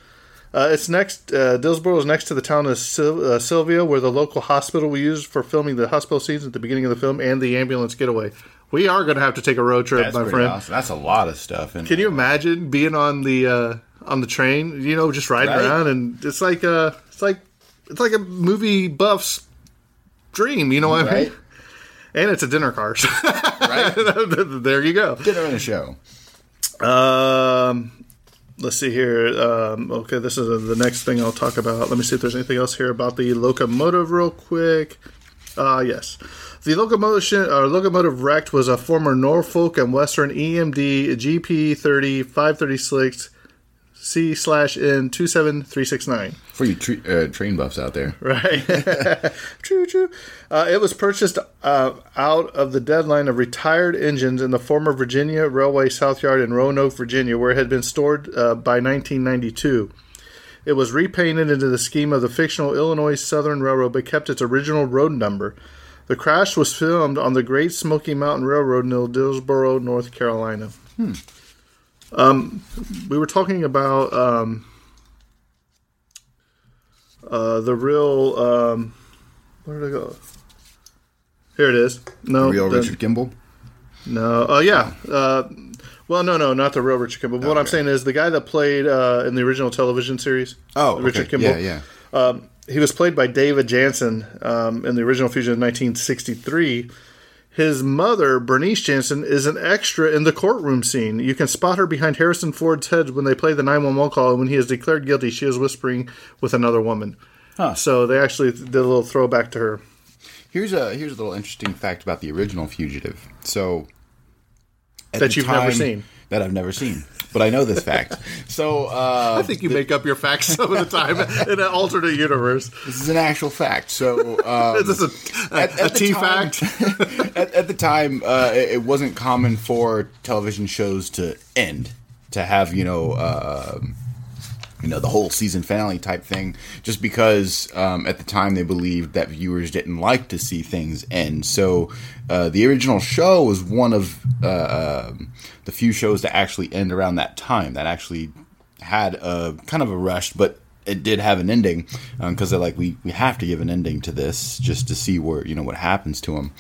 Uh, it's next. Uh, Dillsboro is next to the town of Sil- uh, Sylvia, where the local hospital we used for filming the hospital scenes at the beginning of the film and the ambulance getaway. We are going to have to take a road trip, That's my pretty friend. awesome. That's a lot of stuff. And Can you imagine being on the uh, on the train? You know, just riding Right. around, and it's like uh, it's like it's like a movie buff's dream. You know what I Right. mean? (laughs) And it's a dinner car. so (laughs) right? (laughs) there you go. Dinner and a show. Um, let's see here. Um, okay, this is the next thing I'll talk about. Let me see if there's anything else here about the locomotive, real quick. Uh, yes. The locomotive, uh, locomotive wrecked was a former Norfolk and Western EMD GP30 536 C slash N 27369. For you tre- uh, train buffs out there. Right. (laughs) true, true. Uh, it was purchased uh, out of the deadline of retired engines in the former Virginia Railway South Yard in Roanoke, Virginia, where it had been stored uh, by 1992. It was repainted into the scheme of the fictional Illinois Southern Railroad, but kept its original road number. The crash was filmed on the Great Smoky Mountain Railroad near Dillsboro, North Carolina. Hmm. Um, we were talking about um, uh, the real. Um, where did I go? Here it is. No, the Real Richard Kimball. No. Oh yeah. Uh, well, no, no, not the real Richard Kimball. But what I'm saying is the guy that played uh, in the original television series. Oh, Richard okay. Kimball. Yeah, yeah. He was played by David Janssen um, in the original Fusion in 1963. His mother, Berniece Janssen, is an extra in the courtroom scene. You can spot her behind Harrison Ford's head when they play the 911 call. And when he is declared guilty, she is whispering with another woman. So they actually did a little throwback to her. Here's a here's a little interesting fact about the original Fugitive. So at That the you've never seen. That I've never seen, but I know this fact. So uh, I think you make up your facts some of the time in an alternate universe. this is an actual fact. So um, (laughs) Is a, a, At- a at the time- fact? (laughs) at, at the time, uh, it, it wasn't common for television shows to end, to have you know, uh, you know, the whole season finale type thing, just because um, at the time they believed that viewers didn't like to see things end. So uh, the original show was one of uh, um, the few shows that actually end around that time. That actually had a kind of a rush, but it did have an ending because they're like, we, we have to give an ending to this just to see where you know what happens to him.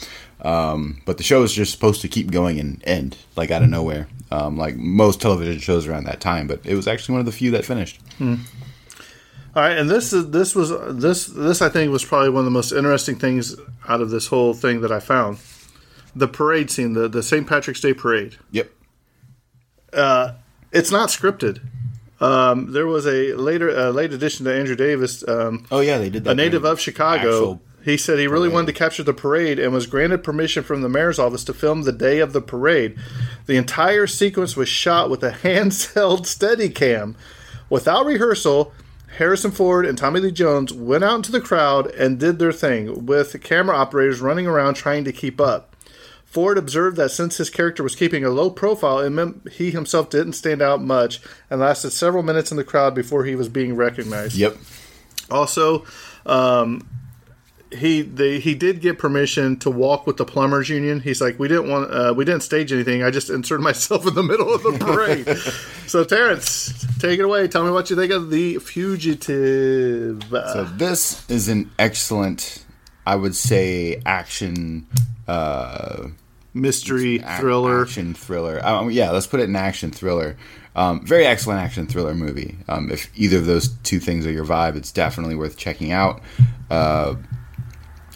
Um, but the show is just supposed to keep going and end like out of nowhere, um, like most television shows around that time. But it was actually one of the few that finished. All right, and this is this was this this I think was probably one of the most interesting things out of this whole thing that I found. The parade scene, the the St. Patrick's Day parade. Yep. Uh, It's not scripted. Um, there was a later uh, late addition to Andrew Davis, um, Oh yeah, they did that. a native of Chicago. He said he really wanted to capture the parade and was granted permission from the mayor's office to film the day of the parade. The entire sequence was shot with a (laughs) handheld Steadicam. Without rehearsal, Harrison Ford and Tommy Lee Jones went out into the crowd and did their thing, with camera operators running around trying to keep up. Ford observed that since his character was keeping a low profile, it meant he himself didn't stand out much and lasted several minutes in the crowd before he was being recognized. Yep. Also, um, he they, he did get permission to walk with the plumbers union. He's like, we didn't want uh, we didn't stage anything. I just inserted myself in the middle of the (laughs) parade. so Terrence, take it away. Tell me what you think of the fugitive. So this is an excellent, I would say, action uh, mystery thriller. action thriller. Um, yeah, let's put it in action thriller. Um, very excellent action thriller movie. Um, if either of those two things are your vibe, it's definitely worth checking out. Uh,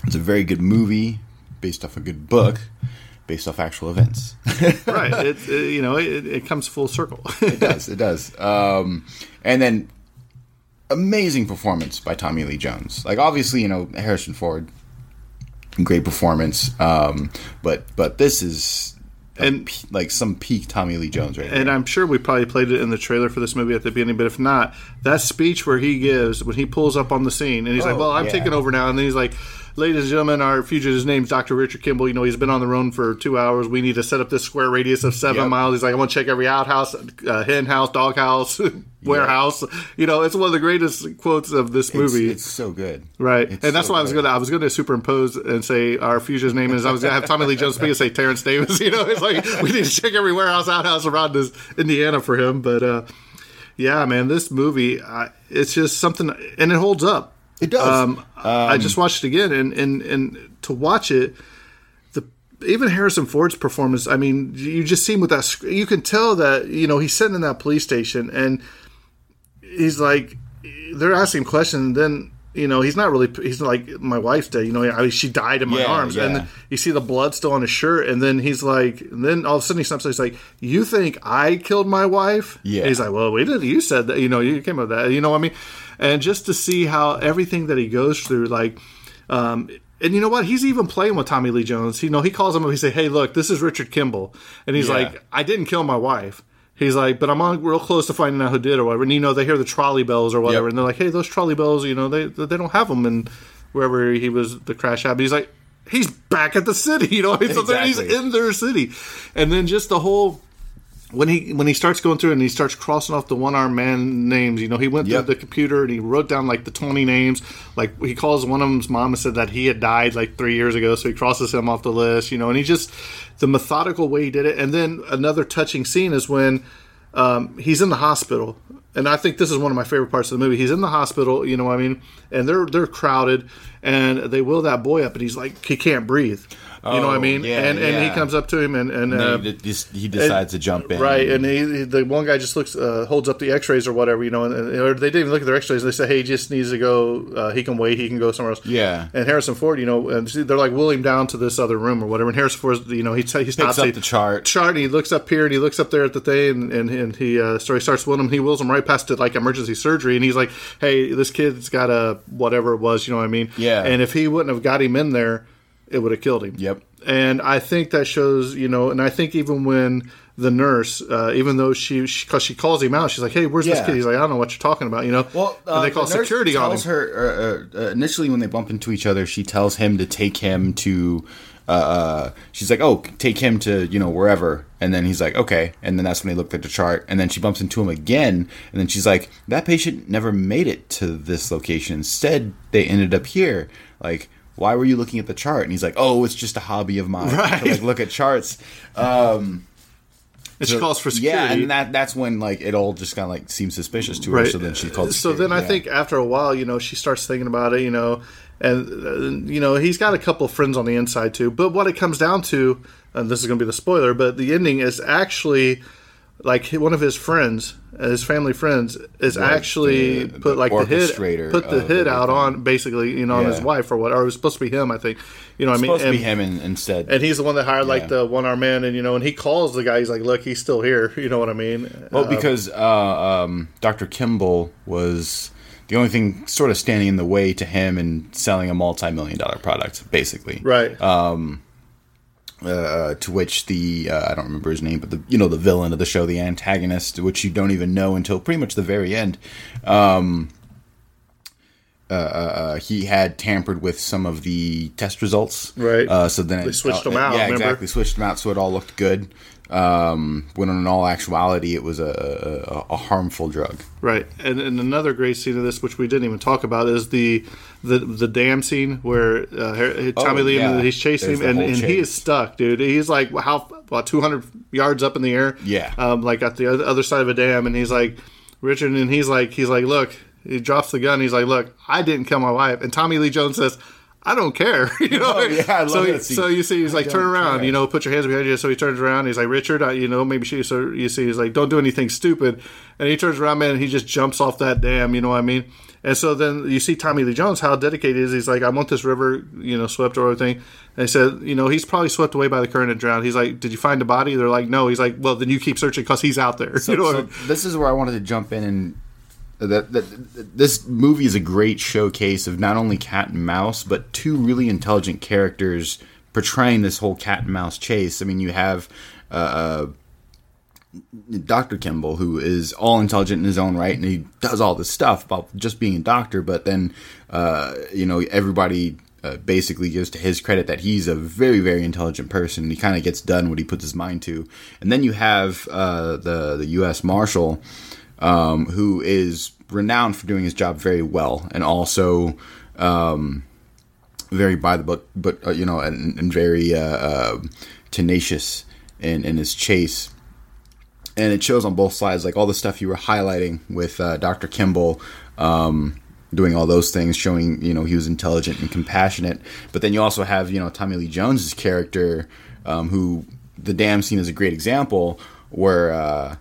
it's a very good movie based off a good book, based off actual events. (laughs) right. It, (laughs) it- you know it, it comes full circle. (laughs) it does. It does. Um, and then amazing performance by Tommy Lee Jones. Like obviously, you know Harrison Ford, great performance. Um, but but this is And- and like some peak Tommy Lee Jones right and. I'm sure we probably played it in the trailer for this movie at the beginning, but if not, that speech where he gives when he pulls up on the scene and he's like, Oh, "Well, I'm yeah. taking over now," and then he's like. Ladies and gentlemen, our fugitive's name's Dr. Richard Kimball. You know, he's been on the run for two hours. We need to set up this square radius of seven Yep. miles. He's like, I want to check every outhouse, uh, hen house, dog house, (laughs) warehouse. You know, it's one of the greatest quotes of this movie. it's so good. Right, It's and that's so why I was good. gonna I was gonna superimpose and say our fugitive's name is I was gonna have Tommy Lee Jones speak and say Terrence Davis. (laughs) You know, it's like we need to check every warehouse outhouse around this Indiana for him. But uh, yeah, man, this movie uh, it's just something, and it holds up. It does. Um, I just watched it again, and and and to watch it, the even Harrison Ford's performance. I mean, you just see him with that. You can tell that you know he's sitting in that police station, and he's like, they're asking him questions, and then. You know, he's not really. He's like my wife's dead. You know, I mean, she died in my Yeah, arms, and yeah. then you see the blood still on his shirt, and then he's like, and then all of a sudden he stops. and He's like, "You think I killed my wife?" Yeah. And he's like, "Well, we didn't. You said that. You know, you came up with that. You know what I mean?" And just to see how everything that he goes through, like, um, and you know what? He's even playing with Tommy Lee Jones. You know, he calls him up. He say, "Hey, look, this is Richard Kimball," and he's Yeah. like, "I didn't kill my wife." He's like, but I'm on real close to finding out who did or whatever. And you know, they hear the trolley bells or whatever, Yep. and they're like, "Hey, those trolley bells, you know, they they don't have them in wherever he was the crash happened." He's like, he's back at the city, (laughs) you know, there he's in their city, and then just the whole when he when he starts going through and he starts crossing off the one armed man names, you know, he went Yep. through the computer and he wrote down like the twenty names. Like he calls one of them's mom and said that he had died like three years ago, so he crosses him off the list, you know, and he just the methodical way he did it. And then another touching scene is when um, he's in the hospital, and I think this is one of my favorite parts of the movie. He's in the hospital, you know what I mean, and they're they're crowded, and they wheel that boy up, and he's like he can't breathe. You know what I Oh, mean? yeah, and and he comes up to him and and, And uh, he, de- just- he decides to jump in. Right, and he, he- the one guy just looks, uh, holds up the X-rays or whatever, you know, and, and- or they didn't even look at their X-rays. They say, "Hey, he just needs to go. Uh, he can wait. He can go somewhere else." Yeah. And Harrison Ford, you know, and they're like wheel him down to this other room or whatever. And Harrison Ford, you know, he t- he stops up he- the chart. chart, and he looks up here and he looks up there at the thing, and and, and he uh, so he starts wheeling him. He wheels him right past to like emergency surgery, and he's like, "Hey, this kid's got a whatever it was, you know what I mean?" Yeah. And if he wouldn't have got him in there, it would have killed him. Yep. And I think that shows, you know, and I think even when the nurse, uh, even though she, because she, calls him out, she's like, "Hey, where's this kid?" He's like, "I don't know what you're talking about," you know. Well, uh, and they call the security on him. her uh, uh, initially when they bump into each other. She tells him to take him to. Uh, uh, she's like, "Oh, take him to you know wherever," and then he's like, "Okay," and then that's when they looked at the chart, and then she bumps into him again, and then she's like, "That patient never made it to this location. Instead, they ended up here." Like, why were you looking at the chart? And he's like, "Oh, it's just a hobby of mine Right. to like look at charts." Um, and she calls for security. yeah, and that that's when like it all just kind of like seems suspicious to her. So then she calls. So then I yeah. think after a while, you know, she starts thinking about it, you know, and uh, you know he's got a couple of friends on the inside too. But what it comes down to, and this is going to be the spoiler, but the ending is actually like one of his friends, uh, his family friends, is Right, actually the- put the like the hit, put the hit out on basically, you know, on his wife or what, or it was supposed to be him, I think. You know, what I mean, supposed to be him in, instead. and he's the one that hired like Yeah. the one arm man, and you know, and he calls the guy. He's like, "Look, he's still here." (laughs) You know what I mean? well, Uh, because uh, um, Dr. Kimball was the only thing sort of standing in the way to him and selling a multi-million dollar product, basically. right. Uh, to which the uh, I don't remember his name, but the you know the villain of the show, the antagonist, which you don't even know until pretty much the very end. Um, uh, uh, he had tampered with some of the test results, Right. Uh, so then They it- switched uh, them out, Yeah, remember? exactly. Switched them out, so it all looked good. Um, when in all actuality it was a, a, a harmful drug. Right, and, and another great scene of this, which we didn't even talk about, is the the the dam scene where uh, Tommy Oh, Lee yeah. he's chasing There's him, and, and he is stuck, dude. He's like how about two hundred yards up in the air, Yeah. um, like at the other- other side of a dam, and he's like Richard, and he's like he's like look, he drops the gun, he's like look, I didn't kill my wife, and Tommy Lee Jones says. I don't care, (laughs) you know. Oh, yeah, I love so, he- so you see, he's like, turn around, care. you know, put your hands behind you. So he turns around. He's like, Richard, I, you know, maybe she. So you see, he's like, don't do anything stupid. And he turns around, man, and he just jumps off that dam. You know what I mean? And so then you see Tommy Lee Jones, how dedicated he is. He's like, I want this river, you know, swept or everything. And he said, you know, he's probably swept away by the current and drowned. He's like, did you find a body? They're like, no. He's like, well, then you keep searching because he's out there. (laughs) you know what I mean? this is where I wanted to jump in and that, that this movie is a great showcase of not only cat and mouse but two really intelligent characters portraying this whole cat and mouse chase. I mean, you have uh, Dr. Kimball, who is all intelligent in his own right, and he does all this stuff about just being a doctor. But then, uh, you know, everybody uh, basically gives to his credit that he's a very, very intelligent person. And he kind of gets done what he puts his mind to. And then you have uh, the the U.S. Marshal, um, who is renowned for doing his job very well, and also. Um, very by the book, but uh, you know, and, and very uh, uh, tenacious in, in his chase and it shows on both sides, like all the stuff you were highlighting with uh, Dr. Kimball um, doing all those things, showing you know he was intelligent and compassionate. But then you also have you know Tommy Lee Jones's character, um, who the dam scene is a great example where uh,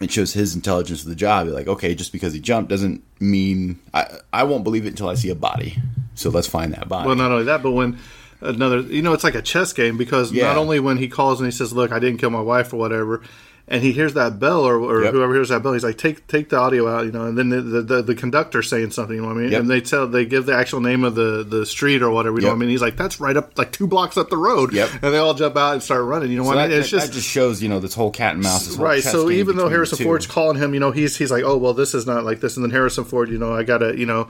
it shows his intelligence of the job. You're like, okay, just because he jumped doesn't mean I I won't believe it until I see a body. So let's find that body. Well, not only that, but when another, you know, it's like a chess game because Yeah. not only when he calls and he says, "Look, I didn't kill my wife" or whatever, and he hears that bell or, or Yep. whoever hears that bell, he's like, "Take take the audio out," you know, and then the the, the, the conductor saying something, you know what I mean? Yep. And they tell they give the actual name of the the street or whatever, you know what I mean? He's like, "That's right up like two blocks up the road," Yep. and they all jump out and start running. You know So what I mean? It's that- just that just shows you know this whole cat and mouse. Right. So even though Harrison. Ford's calling him, you know, he's he's like, oh well, this is not like this, and then Harrison Ford, you know, I gotta, you know,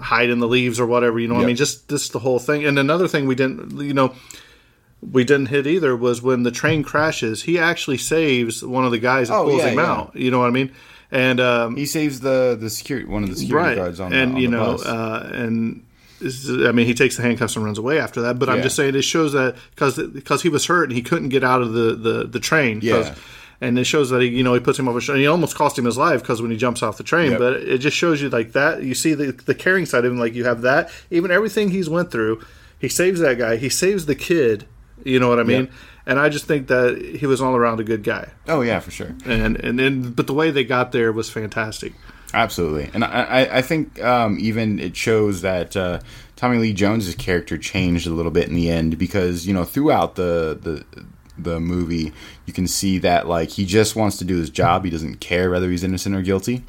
hide in the leaves or whatever, you know. what I mean, just this the whole thing. And another thing we didn't, you know, we didn't hit either was when the train crashes. He actually saves one of the guys that Oh, pulls yeah, him yeah. out. You know what I mean? And um, he saves the the security one of the security right, guards on the, and on you the know, bus. uh, and I mean, he takes the handcuffs and runs away after that. But I'm just saying, it shows that because because he was hurt and he couldn't get out of the the, the train. Yeah. And it shows that he, you know, he puts him off a. And he almost cost him his life because when he jumps off the train. Yep. But it just shows you like that. You see the the caring side of him. Like you have that. Even everything he's went through, he saves that guy. He saves the kid. You know what I mean? And I just think that he was all around a good guy. oh yeah, for sure. And and and but the way they got there was fantastic. Absolutely, and I, I, think um, even it shows that uh, Tommy Lee Jones's character changed a little bit in the end because you know throughout the the the movie you can see that like he just wants to do his job. He doesn't care whether he's innocent or guilty.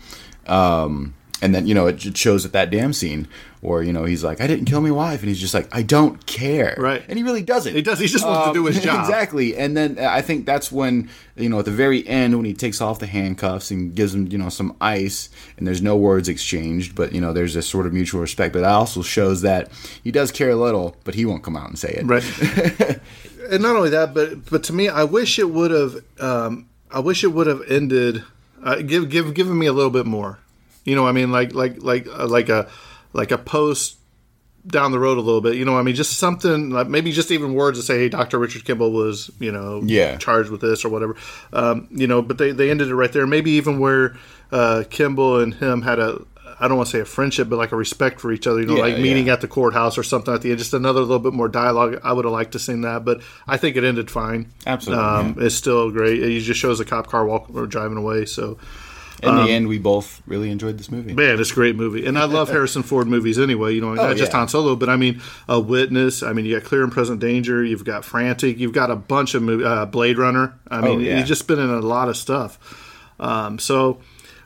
Um, and then you know it it shows at that damn scene where you know he's like, "I didn't kill my wife," and he's just like, "I don't care," Right. And he really doesn't. He does. He just wants to do his (laughs) job. exactly. And then uh, I think that's when you know at the very end when he takes off the handcuffs and gives him you know some ice, and there's no words exchanged, but you know there's this sort of mutual respect. But that also shows that he does care a little, but he won't come out and say it. Right. (laughs) and not only that, but but to me, I wish it would have. Um, I wish it would have ended. Uh, give give given me a little bit more. You know, what I mean, like like like uh, like a like a post down the road a little bit. You know, what I mean, just something like maybe just even words to say, "Hey, Doctor Richard Kimball was you know Yeah. charged with this or whatever." Um, you know, but they they ended it right there. Maybe even where uh, Kimball and him had a. I don't want to say a friendship, but like a respect for each other. You know, Yeah, like meeting yeah. at the courthouse or something at the end. Just another little bit more dialogue. I would have liked to seen that, but I think it ended fine. Absolutely, um, it's still great. It just shows a cop car walk or driving away. So, In the end, we both really enjoyed this movie. man, it's a great movie, and I love (laughs) Harrison Ford movies anyway. You know, not just Oh, yeah. Han Solo, but I mean, a Witness. I mean, you got Clear and Present Danger. You've got Frantic. You've got a bunch of movie, uh, Blade Runner. I mean, Oh, yeah. he's just been in a lot of stuff. Um, so.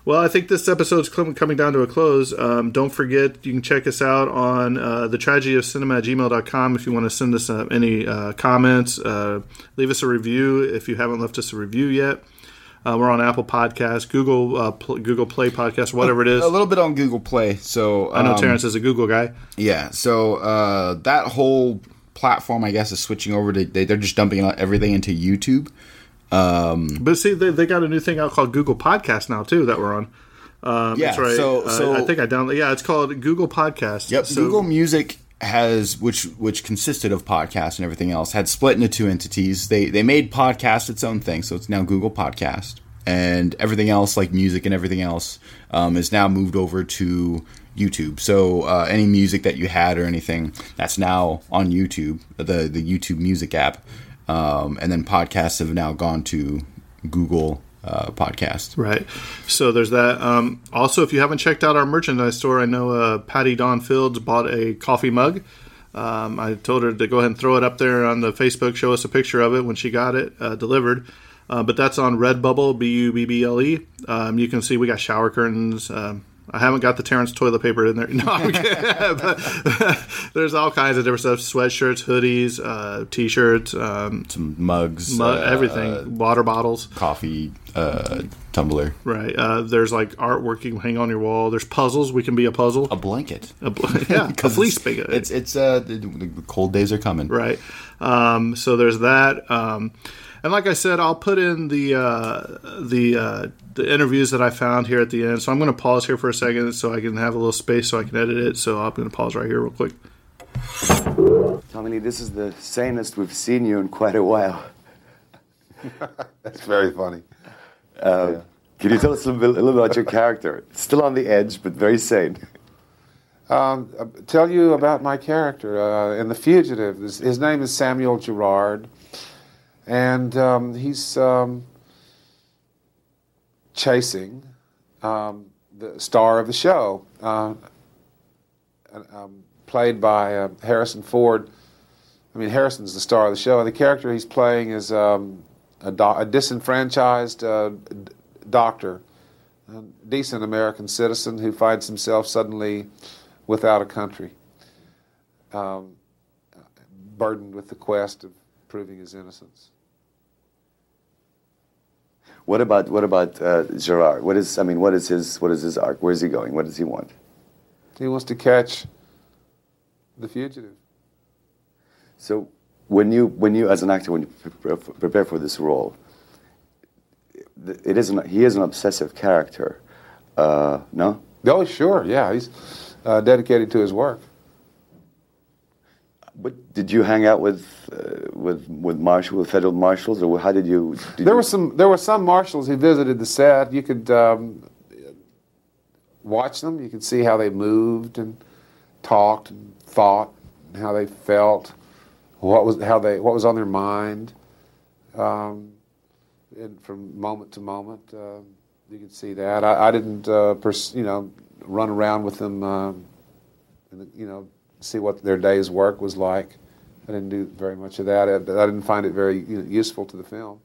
Well, I think this episode's coming down to a close. Um, don't forget, you can check us out on uh, the tragedy of cinema at gmail.com if you want to send us uh, any uh, comments. Uh, leave us a review if you haven't left us a review yet. Uh, we're on Apple Podcasts, Google uh, Pl- Google Play Podcast, whatever it is. A little bit on Google Play. So I know um, Terrence is a Google guy. Yeah, so uh, that whole platform, I guess, is switching over to they, they're just dumping everything into YouTube. but see, they, they got a new thing out called Google Podcast now too that we're on. Um, Yeah, that's right. so- Uh, so- I think I downloaded. Yeah, it's called Google Podcast. Yep. So- Google Music has which which consisted of podcasts and everything else had split into two entities. They they made podcast its own thing, so it's now Google Podcast, and everything else like music and everything else um, is now moved over to YouTube. So uh, any music that you had or anything that's now on YouTube, the the YouTube Music app, um, and then podcasts have now gone to Google uh, Podcast. Right. So there's that. Um, also, if you haven't checked out our merchandise store, I know uh, Patty Don Fields bought a coffee mug. Um, I told her to go ahead and throw it up there on the Facebook, show us a picture of it when she got it uh, delivered. Uh, but that's on Redbubble, B U B B L E. Um, you can see we got shower curtains. Um, I haven't got the Terrence toilet paper in there. (laughs) No, I'm (laughs) but (laughs) there's all kinds of different stuff: sweatshirts, hoodies, uh, t-shirts, um, Some mugs, mu- uh, everything, water bottles. coffee uh, tumbler, Right. Uh, there's like artwork you can hang on your wall. There's puzzles. We can be a puzzle. a blanket. A bl- yeah, a fleece it's. It's it's uh the cold days are coming. right. Um, so there's that. Um, and like I said, I'll put in the uh, the uh, the interviews that I found here at the end. So I'm going to pause here for a second so I can have a little space so I can edit it. So I'm going to pause right here real quick. Tommy, this is the sanest we've seen you in quite a while. (laughs) That's very funny. Can you tell us a little, bit, a little about your character? Still on the edge, but very sane. Um, uh, tell you about my character uh, in The Fugitive. His, his name is Samuel Gerard, and um, he's um, chasing um, the star of the show, uh, um, played by uh, Harrison Ford. I mean, Harrison's the star of the show, and the character he's playing is um, a, do- a disenfranchised uh, d- doctor, a decent American citizen who finds himself suddenly without a country, um, burdened with the quest of proving his innocence. What about what about uh, Gerard? What is I mean, what is his what is his arc? Where's he going? What does he want? He wants to catch the fugitive. So when you when you as an actor when you prepare for, prepare for this role, it isn't he is an obsessive character, uh, no? Oh, sure, yeah, he's uh, dedicated to his work. But did you hang out with uh, with with marshal with federal marshals, or how did you? Did There you, were some there were some marshals who visited the set. You could um, watch them. You could see how they moved and talked and thought, and how they felt, what was how they what was on their mind. Um, and from moment to moment, uh, you could see that. I, I didn't, uh, pers- you know, run around with them, uh, and, you know, see what their day's work was like. I didn't do very much of that. I, I didn't find it very you know, useful to the film.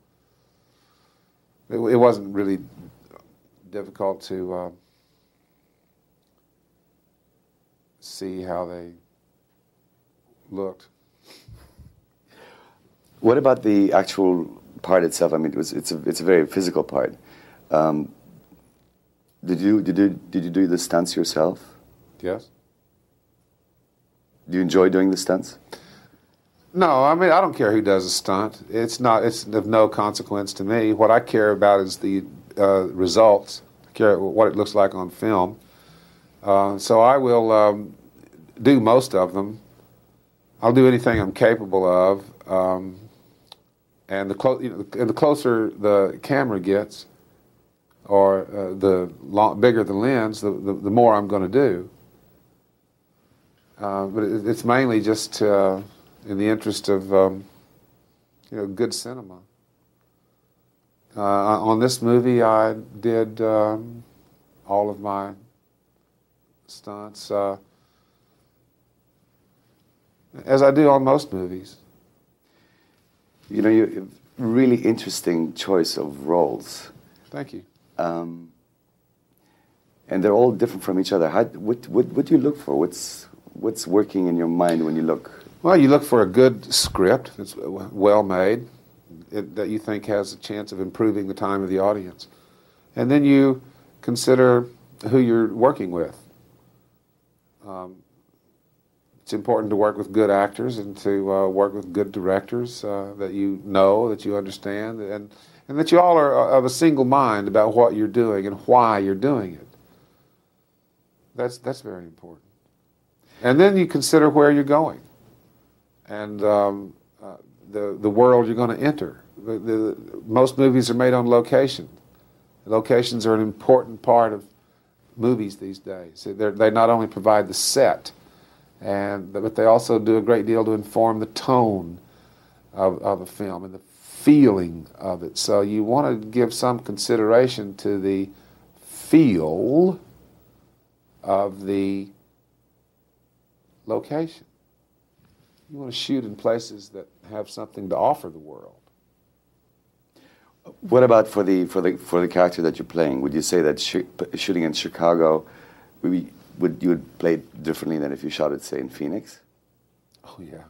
It, it wasn't really difficult to uh, see how they looked. What about the actual part itself? I mean, it was, it's a it's a very physical part. Um, did you did you did you do the stunts yourself? Yes. Do you enjoy doing the stunts? No, I mean I don't care who does a stunt. It's not. It's of no consequence to me. What I care about is the uh, results. I care what it looks like on film. Uh, so I will um, do most of them. I'll do anything I'm capable of. Um, and the clo- you know, and the closer the camera gets, or uh, the long, bigger the lens, the, the, the more I'm going to do. Uh, but it, it's mainly just uh, in the interest of um, you know good cinema. Uh, on this movie, I did um, all of my stunts, uh, as I do on most movies. You know, you really interesting choice of roles, Thank you. um, and they're all different from each other. How, what, what what do you look for? What's what's working in your mind when you look? Well, you look for a good script that's well made, it, that you think has a chance of improving the time of the audience. And then you consider who you're working with. Um, it's important to work with good actors and to uh, work with good directors uh, that you know, that you understand, and and that you all are of a single mind about what you're doing and why you're doing it. That's that's very important. And then you consider where you're going, and um, uh, the the world you're going to enter. The, the, most movies are made on location. Locations are an important part of movies these days. They're, they not only provide the set, and but they also do a great deal to inform the tone of, of a film and the feeling of it. So you want to give some consideration to the feel of the location. You want to shoot in places that have something to offer the world. What about for the for the for the character that you're playing? Would you say that sh- shooting in Chicago, would, would you would play it differently than if you shot it, say, in Phoenix? Oh yeah.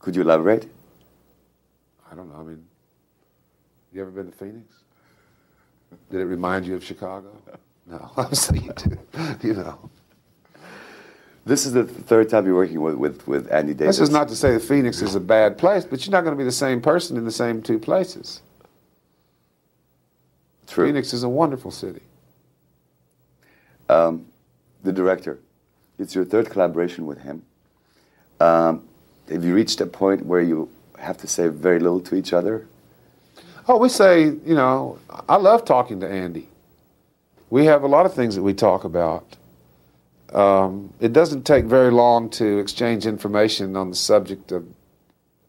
Could you elaborate? I don't know. I mean, you ever been to Phoenix? Did it remind you of Chicago? (laughs) No, (laughs) I'm saying you do. You know. This is the third time you're working with, with, with Andy Davis. This is not to say that Phoenix is a bad place, but you're not going to be the same person in the same two places. True. Phoenix is a wonderful city. Um, the director. It's your third collaboration with him. Um, have you reached a point where you have to say very little to each other? Oh, we say, you know, I love talking to Andy. We have a lot of things that we talk about. Um, it doesn't take very long to exchange information on the subject of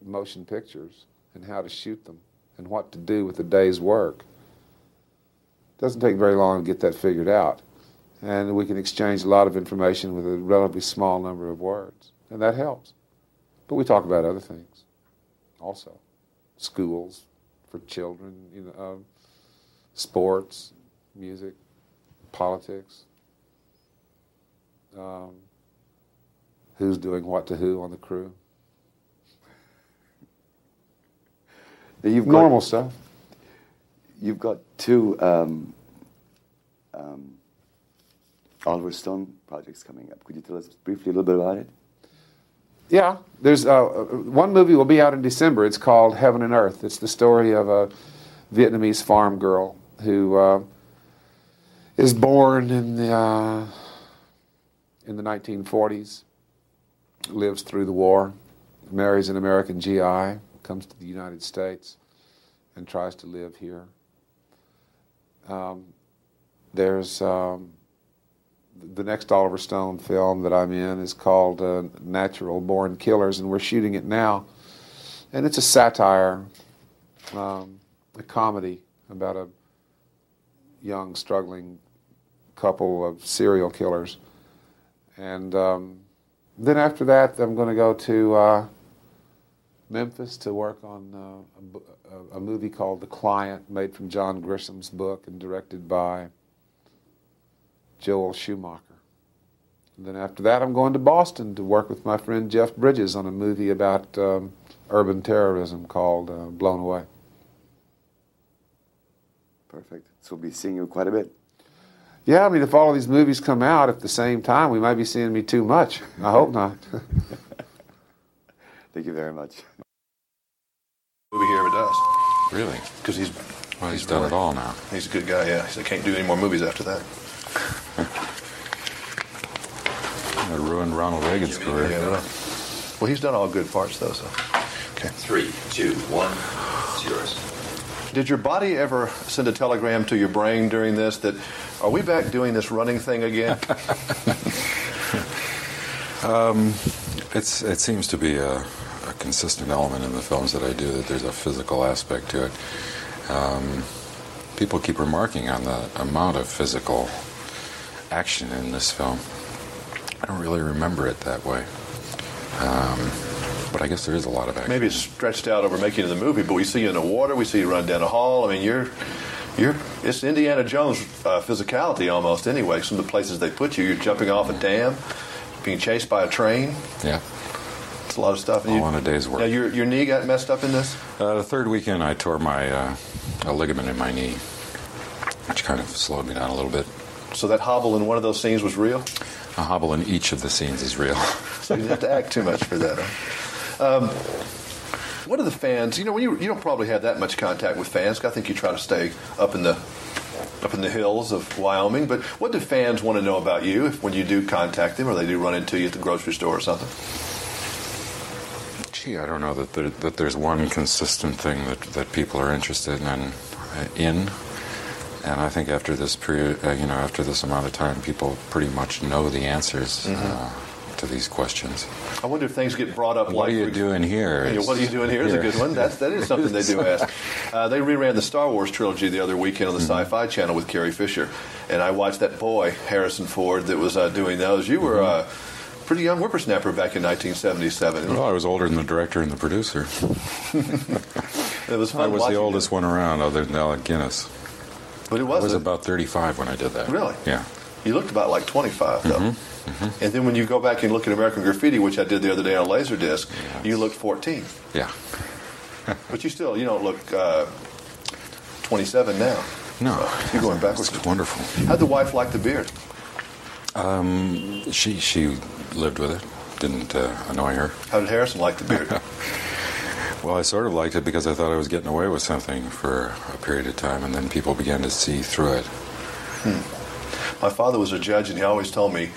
motion pictures and how to shoot them and what to do with a day's work. It doesn't take very long to get that figured out. And we can exchange a lot of information with a relatively small number of words. And that helps. But we talk about other things also schools for children, you know, uh, sports, music, politics um, who's doing what to who on the crew. You've got, Normal stuff. You've got two um, um, Oliver Stone projects coming up. Could you tell us briefly a little bit about it? Yeah, there's uh, one movie will be out in December. It's called Heaven and Earth. It's the story of a Vietnamese farm girl who uh, is born in the uh, in the 1940s, lives through the war, marries an American GI, comes to the United States, and tries to live here. Um, there's um, the next Oliver Stone film that I'm in is called uh, Natural Born Killers, and we're shooting it now. And it's a satire, um, a comedy about a young, struggling couple of serial killers and um, then after that, I'm going to go to uh, Memphis to work on uh, a, a, movie called The Client, made from John Grisham's book and directed by Joel Schumacher. And then after that, I'm going to Boston to work with my friend Jeff Bridges on a movie about um, urban terrorism called uh, Blown Away. Perfect. So we'll be seeing you quite a bit. Yeah, I mean, if all of these movies come out at the same time, we might be seeing me too much. I hope not. (laughs) Thank you very much. Movie he ever does. Really? Because he's well, he's, he's done really, it all now. He's a good guy. Yeah, he can't do any more movies after that. (laughs) it ruined Ronald Reagan's career. Yeah, well, he's done all good parts though. So, okay. Three, two, one, it's yours. Did your body ever send a telegram to your brain during this that, are we back doing this running thing again? (laughs) um, it's it seems to be a, a, consistent element in the films that I do that there's a physical aspect to it. Um, people keep remarking on the amount of physical action in this film. I don't really remember it that way. Um, but I guess there is a lot of action. Maybe it's stretched out over making the movie, but we see you in the water, we see you run down a hall. I mean, you're, you're, it's Indiana Jones uh, physicality almost. Anyway, some of the places they put you, you're jumping off a dam, being chased by a train. Yeah. It's a lot of stuff. All you, on a day's work. Now, your, your knee got messed up in this? Uh, the third weekend, I tore my uh, a ligament in my knee, which kind of slowed me down a little bit. So that hobble in one of those scenes was real? A hobble in each of the scenes is real. so you didn't have to act too much for that. Huh? Um, what are the fans? You know, when you you don't probably have that much contact with fans. I think you try to stay up in the up in the hills of Wyoming. But what do fans want to know about you if, when you do contact them, or they do run into you at the grocery store or something? Gee, I don't know that there, that there's one consistent thing that, that people are interested in, in. And I think after this period, uh, you know, after this amount of time, people pretty much know the answers Mm-hmm. uh, to these questions. I wonder if things get brought up What like are you doing here? Yeah, what are you doing here is a good one. That's that is something they do (laughs) ask. Uh, they reran the Star Wars trilogy the other weekend on the Mm-hmm. Sci-Fi Channel with Carrie Fisher, and I watched that boy Harrison Ford that was uh, doing those. You were a pretty young whippersnapper back in 1977. Well, I was older than the director and the producer. (laughs) It was I was the oldest one around, other than Alec Guinness. But it was I was about 35 when I did that. Really? Yeah. You looked about like 25 though. Mm-hmm. And then when you go back and look at American Graffiti, which I did the other day on Laserdisc, you look 14. Yeah. (laughs) But you still, you don't look uh, 27 now. No. So you're going backwards. It's wonderful. How'd the wife like the beard? Um, she she lived with it. Didn't uh, annoy her. How did Harrison like the beard? (laughs) Well, I sort of liked it because I thought I was getting away with something for a period of time, and then people began to see through it. My father was a judge, and he always told me,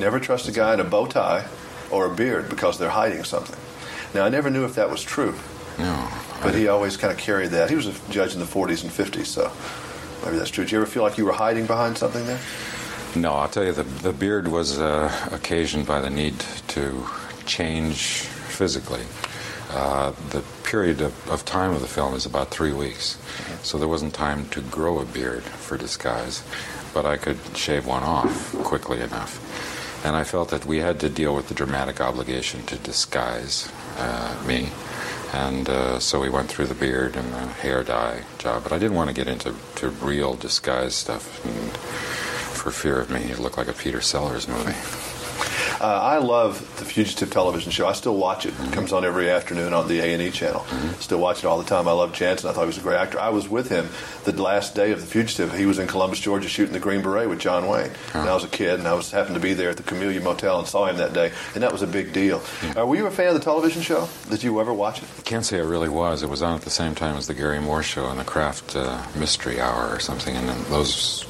never trust a guy in a bow tie or a beard because they're hiding something. Now, I never knew if that was true, No. but he always kind of carried that. He was a judge in the 40s and 50s, so maybe that's true. Did you ever feel like you were hiding behind something there? No, I'll tell you, the, the beard was uh, occasioned by the need to change physically. Uh, the period of, of time of the film is about three weeks, so there wasn't time to grow a beard for disguise, but I could shave one off quickly enough. And I felt that we had to deal with the dramatic obligation to disguise uh, me. And uh, so we went through the beard and the hair dye job, but I didn't want to get into to real disguise stuff. And, for fear of me. It looked like a Peter Sellers movie. Uh, I love the Fugitive television show. I still watch it. It comes on every afternoon on the A&E channel. Still watch it all the time. I love Janssen. I thought he was a great actor. I was with him the last day of The Fugitive. He was in Columbus, Georgia shooting The Green Beret with John Wayne. And I was a kid, and I was happened to be there at the Camellia Motel and saw him that day, and that was a big deal. Uh, were you a fan of the television show? Did you ever watch it? Can't say I really was. It was on at the same time as the Garry Moore show and the Kraft uh, Mystery Hour or something, and then those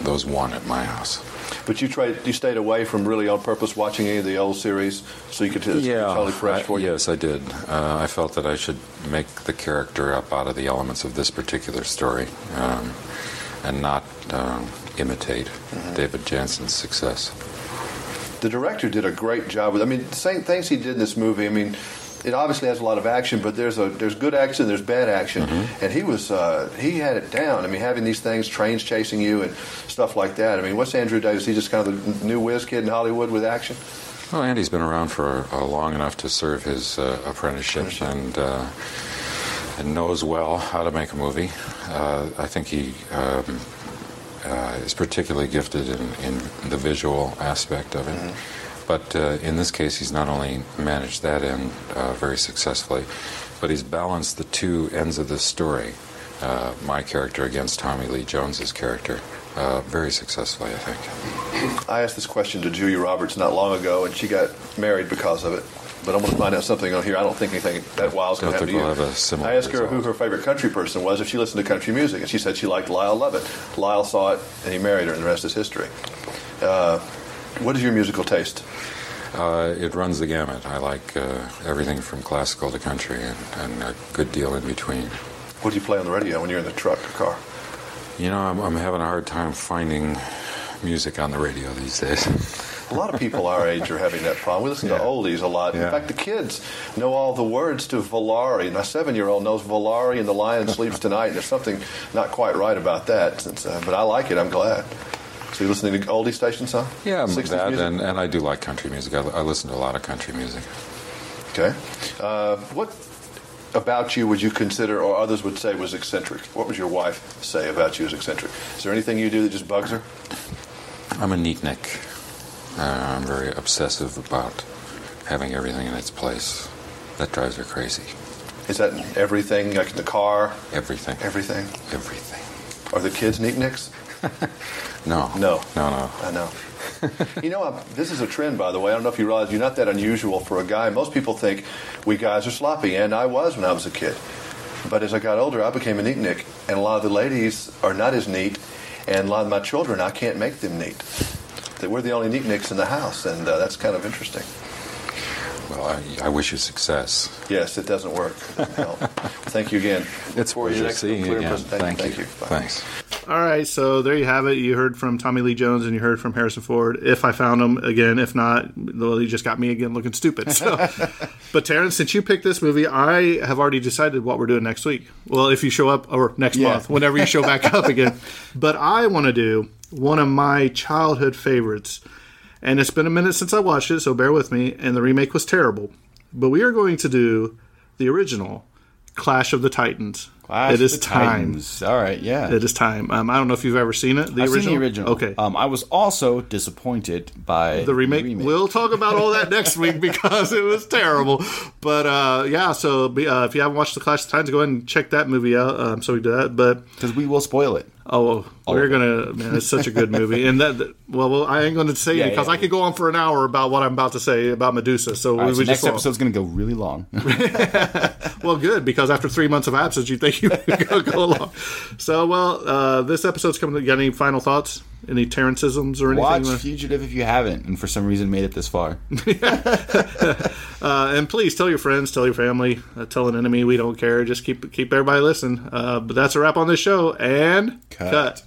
those won at my house. But you tried, you stayed away from really on purpose watching any of the old series, so you could t- yeah, totally fresh I- for you. yes, I did. Uh, I felt that I should make the character up out of the elements of this particular story, um, and not um, imitate Mm-hmm. David Janssen's success. The director did a great job with. I mean, the same things he did in this movie. I mean, it obviously has a lot of action, but there's a there's good action, there's bad action, and he was uh, he had it down. I mean, having these things, trains chasing you, and stuff like that. I mean, what's Andrew Davis? He's just kind of the new whiz kid in Hollywood with action. Well, Andy's been around for uh, long enough to serve his uh, apprenticeship and uh, and knows well how to make a movie. Uh, I think he um, uh, is particularly gifted in, in the visual aspect of it. But uh, in this case, he's not only managed that end uh, very successfully, but he's balanced the two ends of the story. Uh, my character against Tommy Lee Jones's character, uh, very successfully, I think. I asked this question to Julia Roberts not long ago, and she got married because of it. But I'm going to find out something on here. I don't think anything that wild is going to happen to you. we'll have a similar I asked her who her favorite country person was if she listened to country music, and she said she liked Lyle Lovett. Lyle saw it, and he married her, and the rest is history. Uh, what is your musical taste? Uh, it runs the gamut. I like uh, everything from classical to country and, and a good deal in between. What do you play on the radio when you're in the truck or car? You know, I'm, I'm having a hard time finding music on the radio these days. A lot of people our age are having that problem. We listen to oldies a lot. In fact, the kids know all the words to Volare. My seven-year-old knows Volare and The Lion Sleeps Tonight. And there's something not quite right about that. Since, uh, but I like it. I'm glad. So you listening to oldie stations, huh? yeah, 60s that, and, and I do like country music. I, I listen to a lot of country music. Okay. Uh, what about you would you consider, or others would say, was eccentric? What would your wife say about you as eccentric? Is there anything you do that just bugs her? I'm a neatnik. Uh, I'm very obsessive about having everything in its place. That drives her crazy. Is that everything, like in the car, Everything. everything? Everything. Are the kids neat nicks? (laughs) No. No. No, no. I know. you know, I'm, this is a trend, by the way. I don't know if you realize you're not that unusual for a guy. Most people think we guys are sloppy, and I was when I was a kid. But as I got older, I became a neatnik, and a lot of the ladies are not as neat, and a lot of my children, I can't make them neat. That we're the only neatniks in the house, and uh, that's kind of interesting. Well, I, I wish you success. Yes, it doesn't work. It doesn't help. Thank you again. It's For your next seeing you again. presentation. Thank, Thank you. you. Thanks. All right, so there you have it. You heard from Tommy Lee Jones and you heard from Harrison Ford. If I found him again, if not, well, you just got me again looking stupid. So, (laughs) but Terrence, since you picked this movie, I have already decided what we're doing next week. Well, if you show up or next Yeah. month, whenever you show back up again. (laughs) But I want to do one of my childhood favorites, and it's been a minute since I watched it, so bear with me. And the remake was terrible, but we are going to do the original Clash of the Titans. Clash it is time. Titans. All right, yeah. It is time. Um, I don't know if you've ever seen it. The I've original. seen the original. Okay. Um, I was also disappointed by the remake. We'll talk about all that next week (laughs) because it was terrible. But uh, yeah, so uh, if you haven't watched the Clash of Titans, go ahead and check that movie out. Um, so we do that. But because we will spoil it. Oh, we're gonna man, it's such a good movie, and that well, well I ain't going to say Yeah, it because yeah, I could go on for an hour about what I'm about to say about Medusa. So All right, we so would next just episode's going to go really long. (laughs) (laughs) well, good because after three months of absence, you think you (laughs) go, go along. So, well, uh, this episode's coming. You got any final thoughts? Any Terrenceisms or anything? Watch Fugitive if you haven't, and for some reason made it this far. (laughs) uh, and please tell your friends, tell your family, uh, tell an enemy. We don't care. Just keep keep everybody listening. Uh, but that's a wrap on this show. And Cut. cut.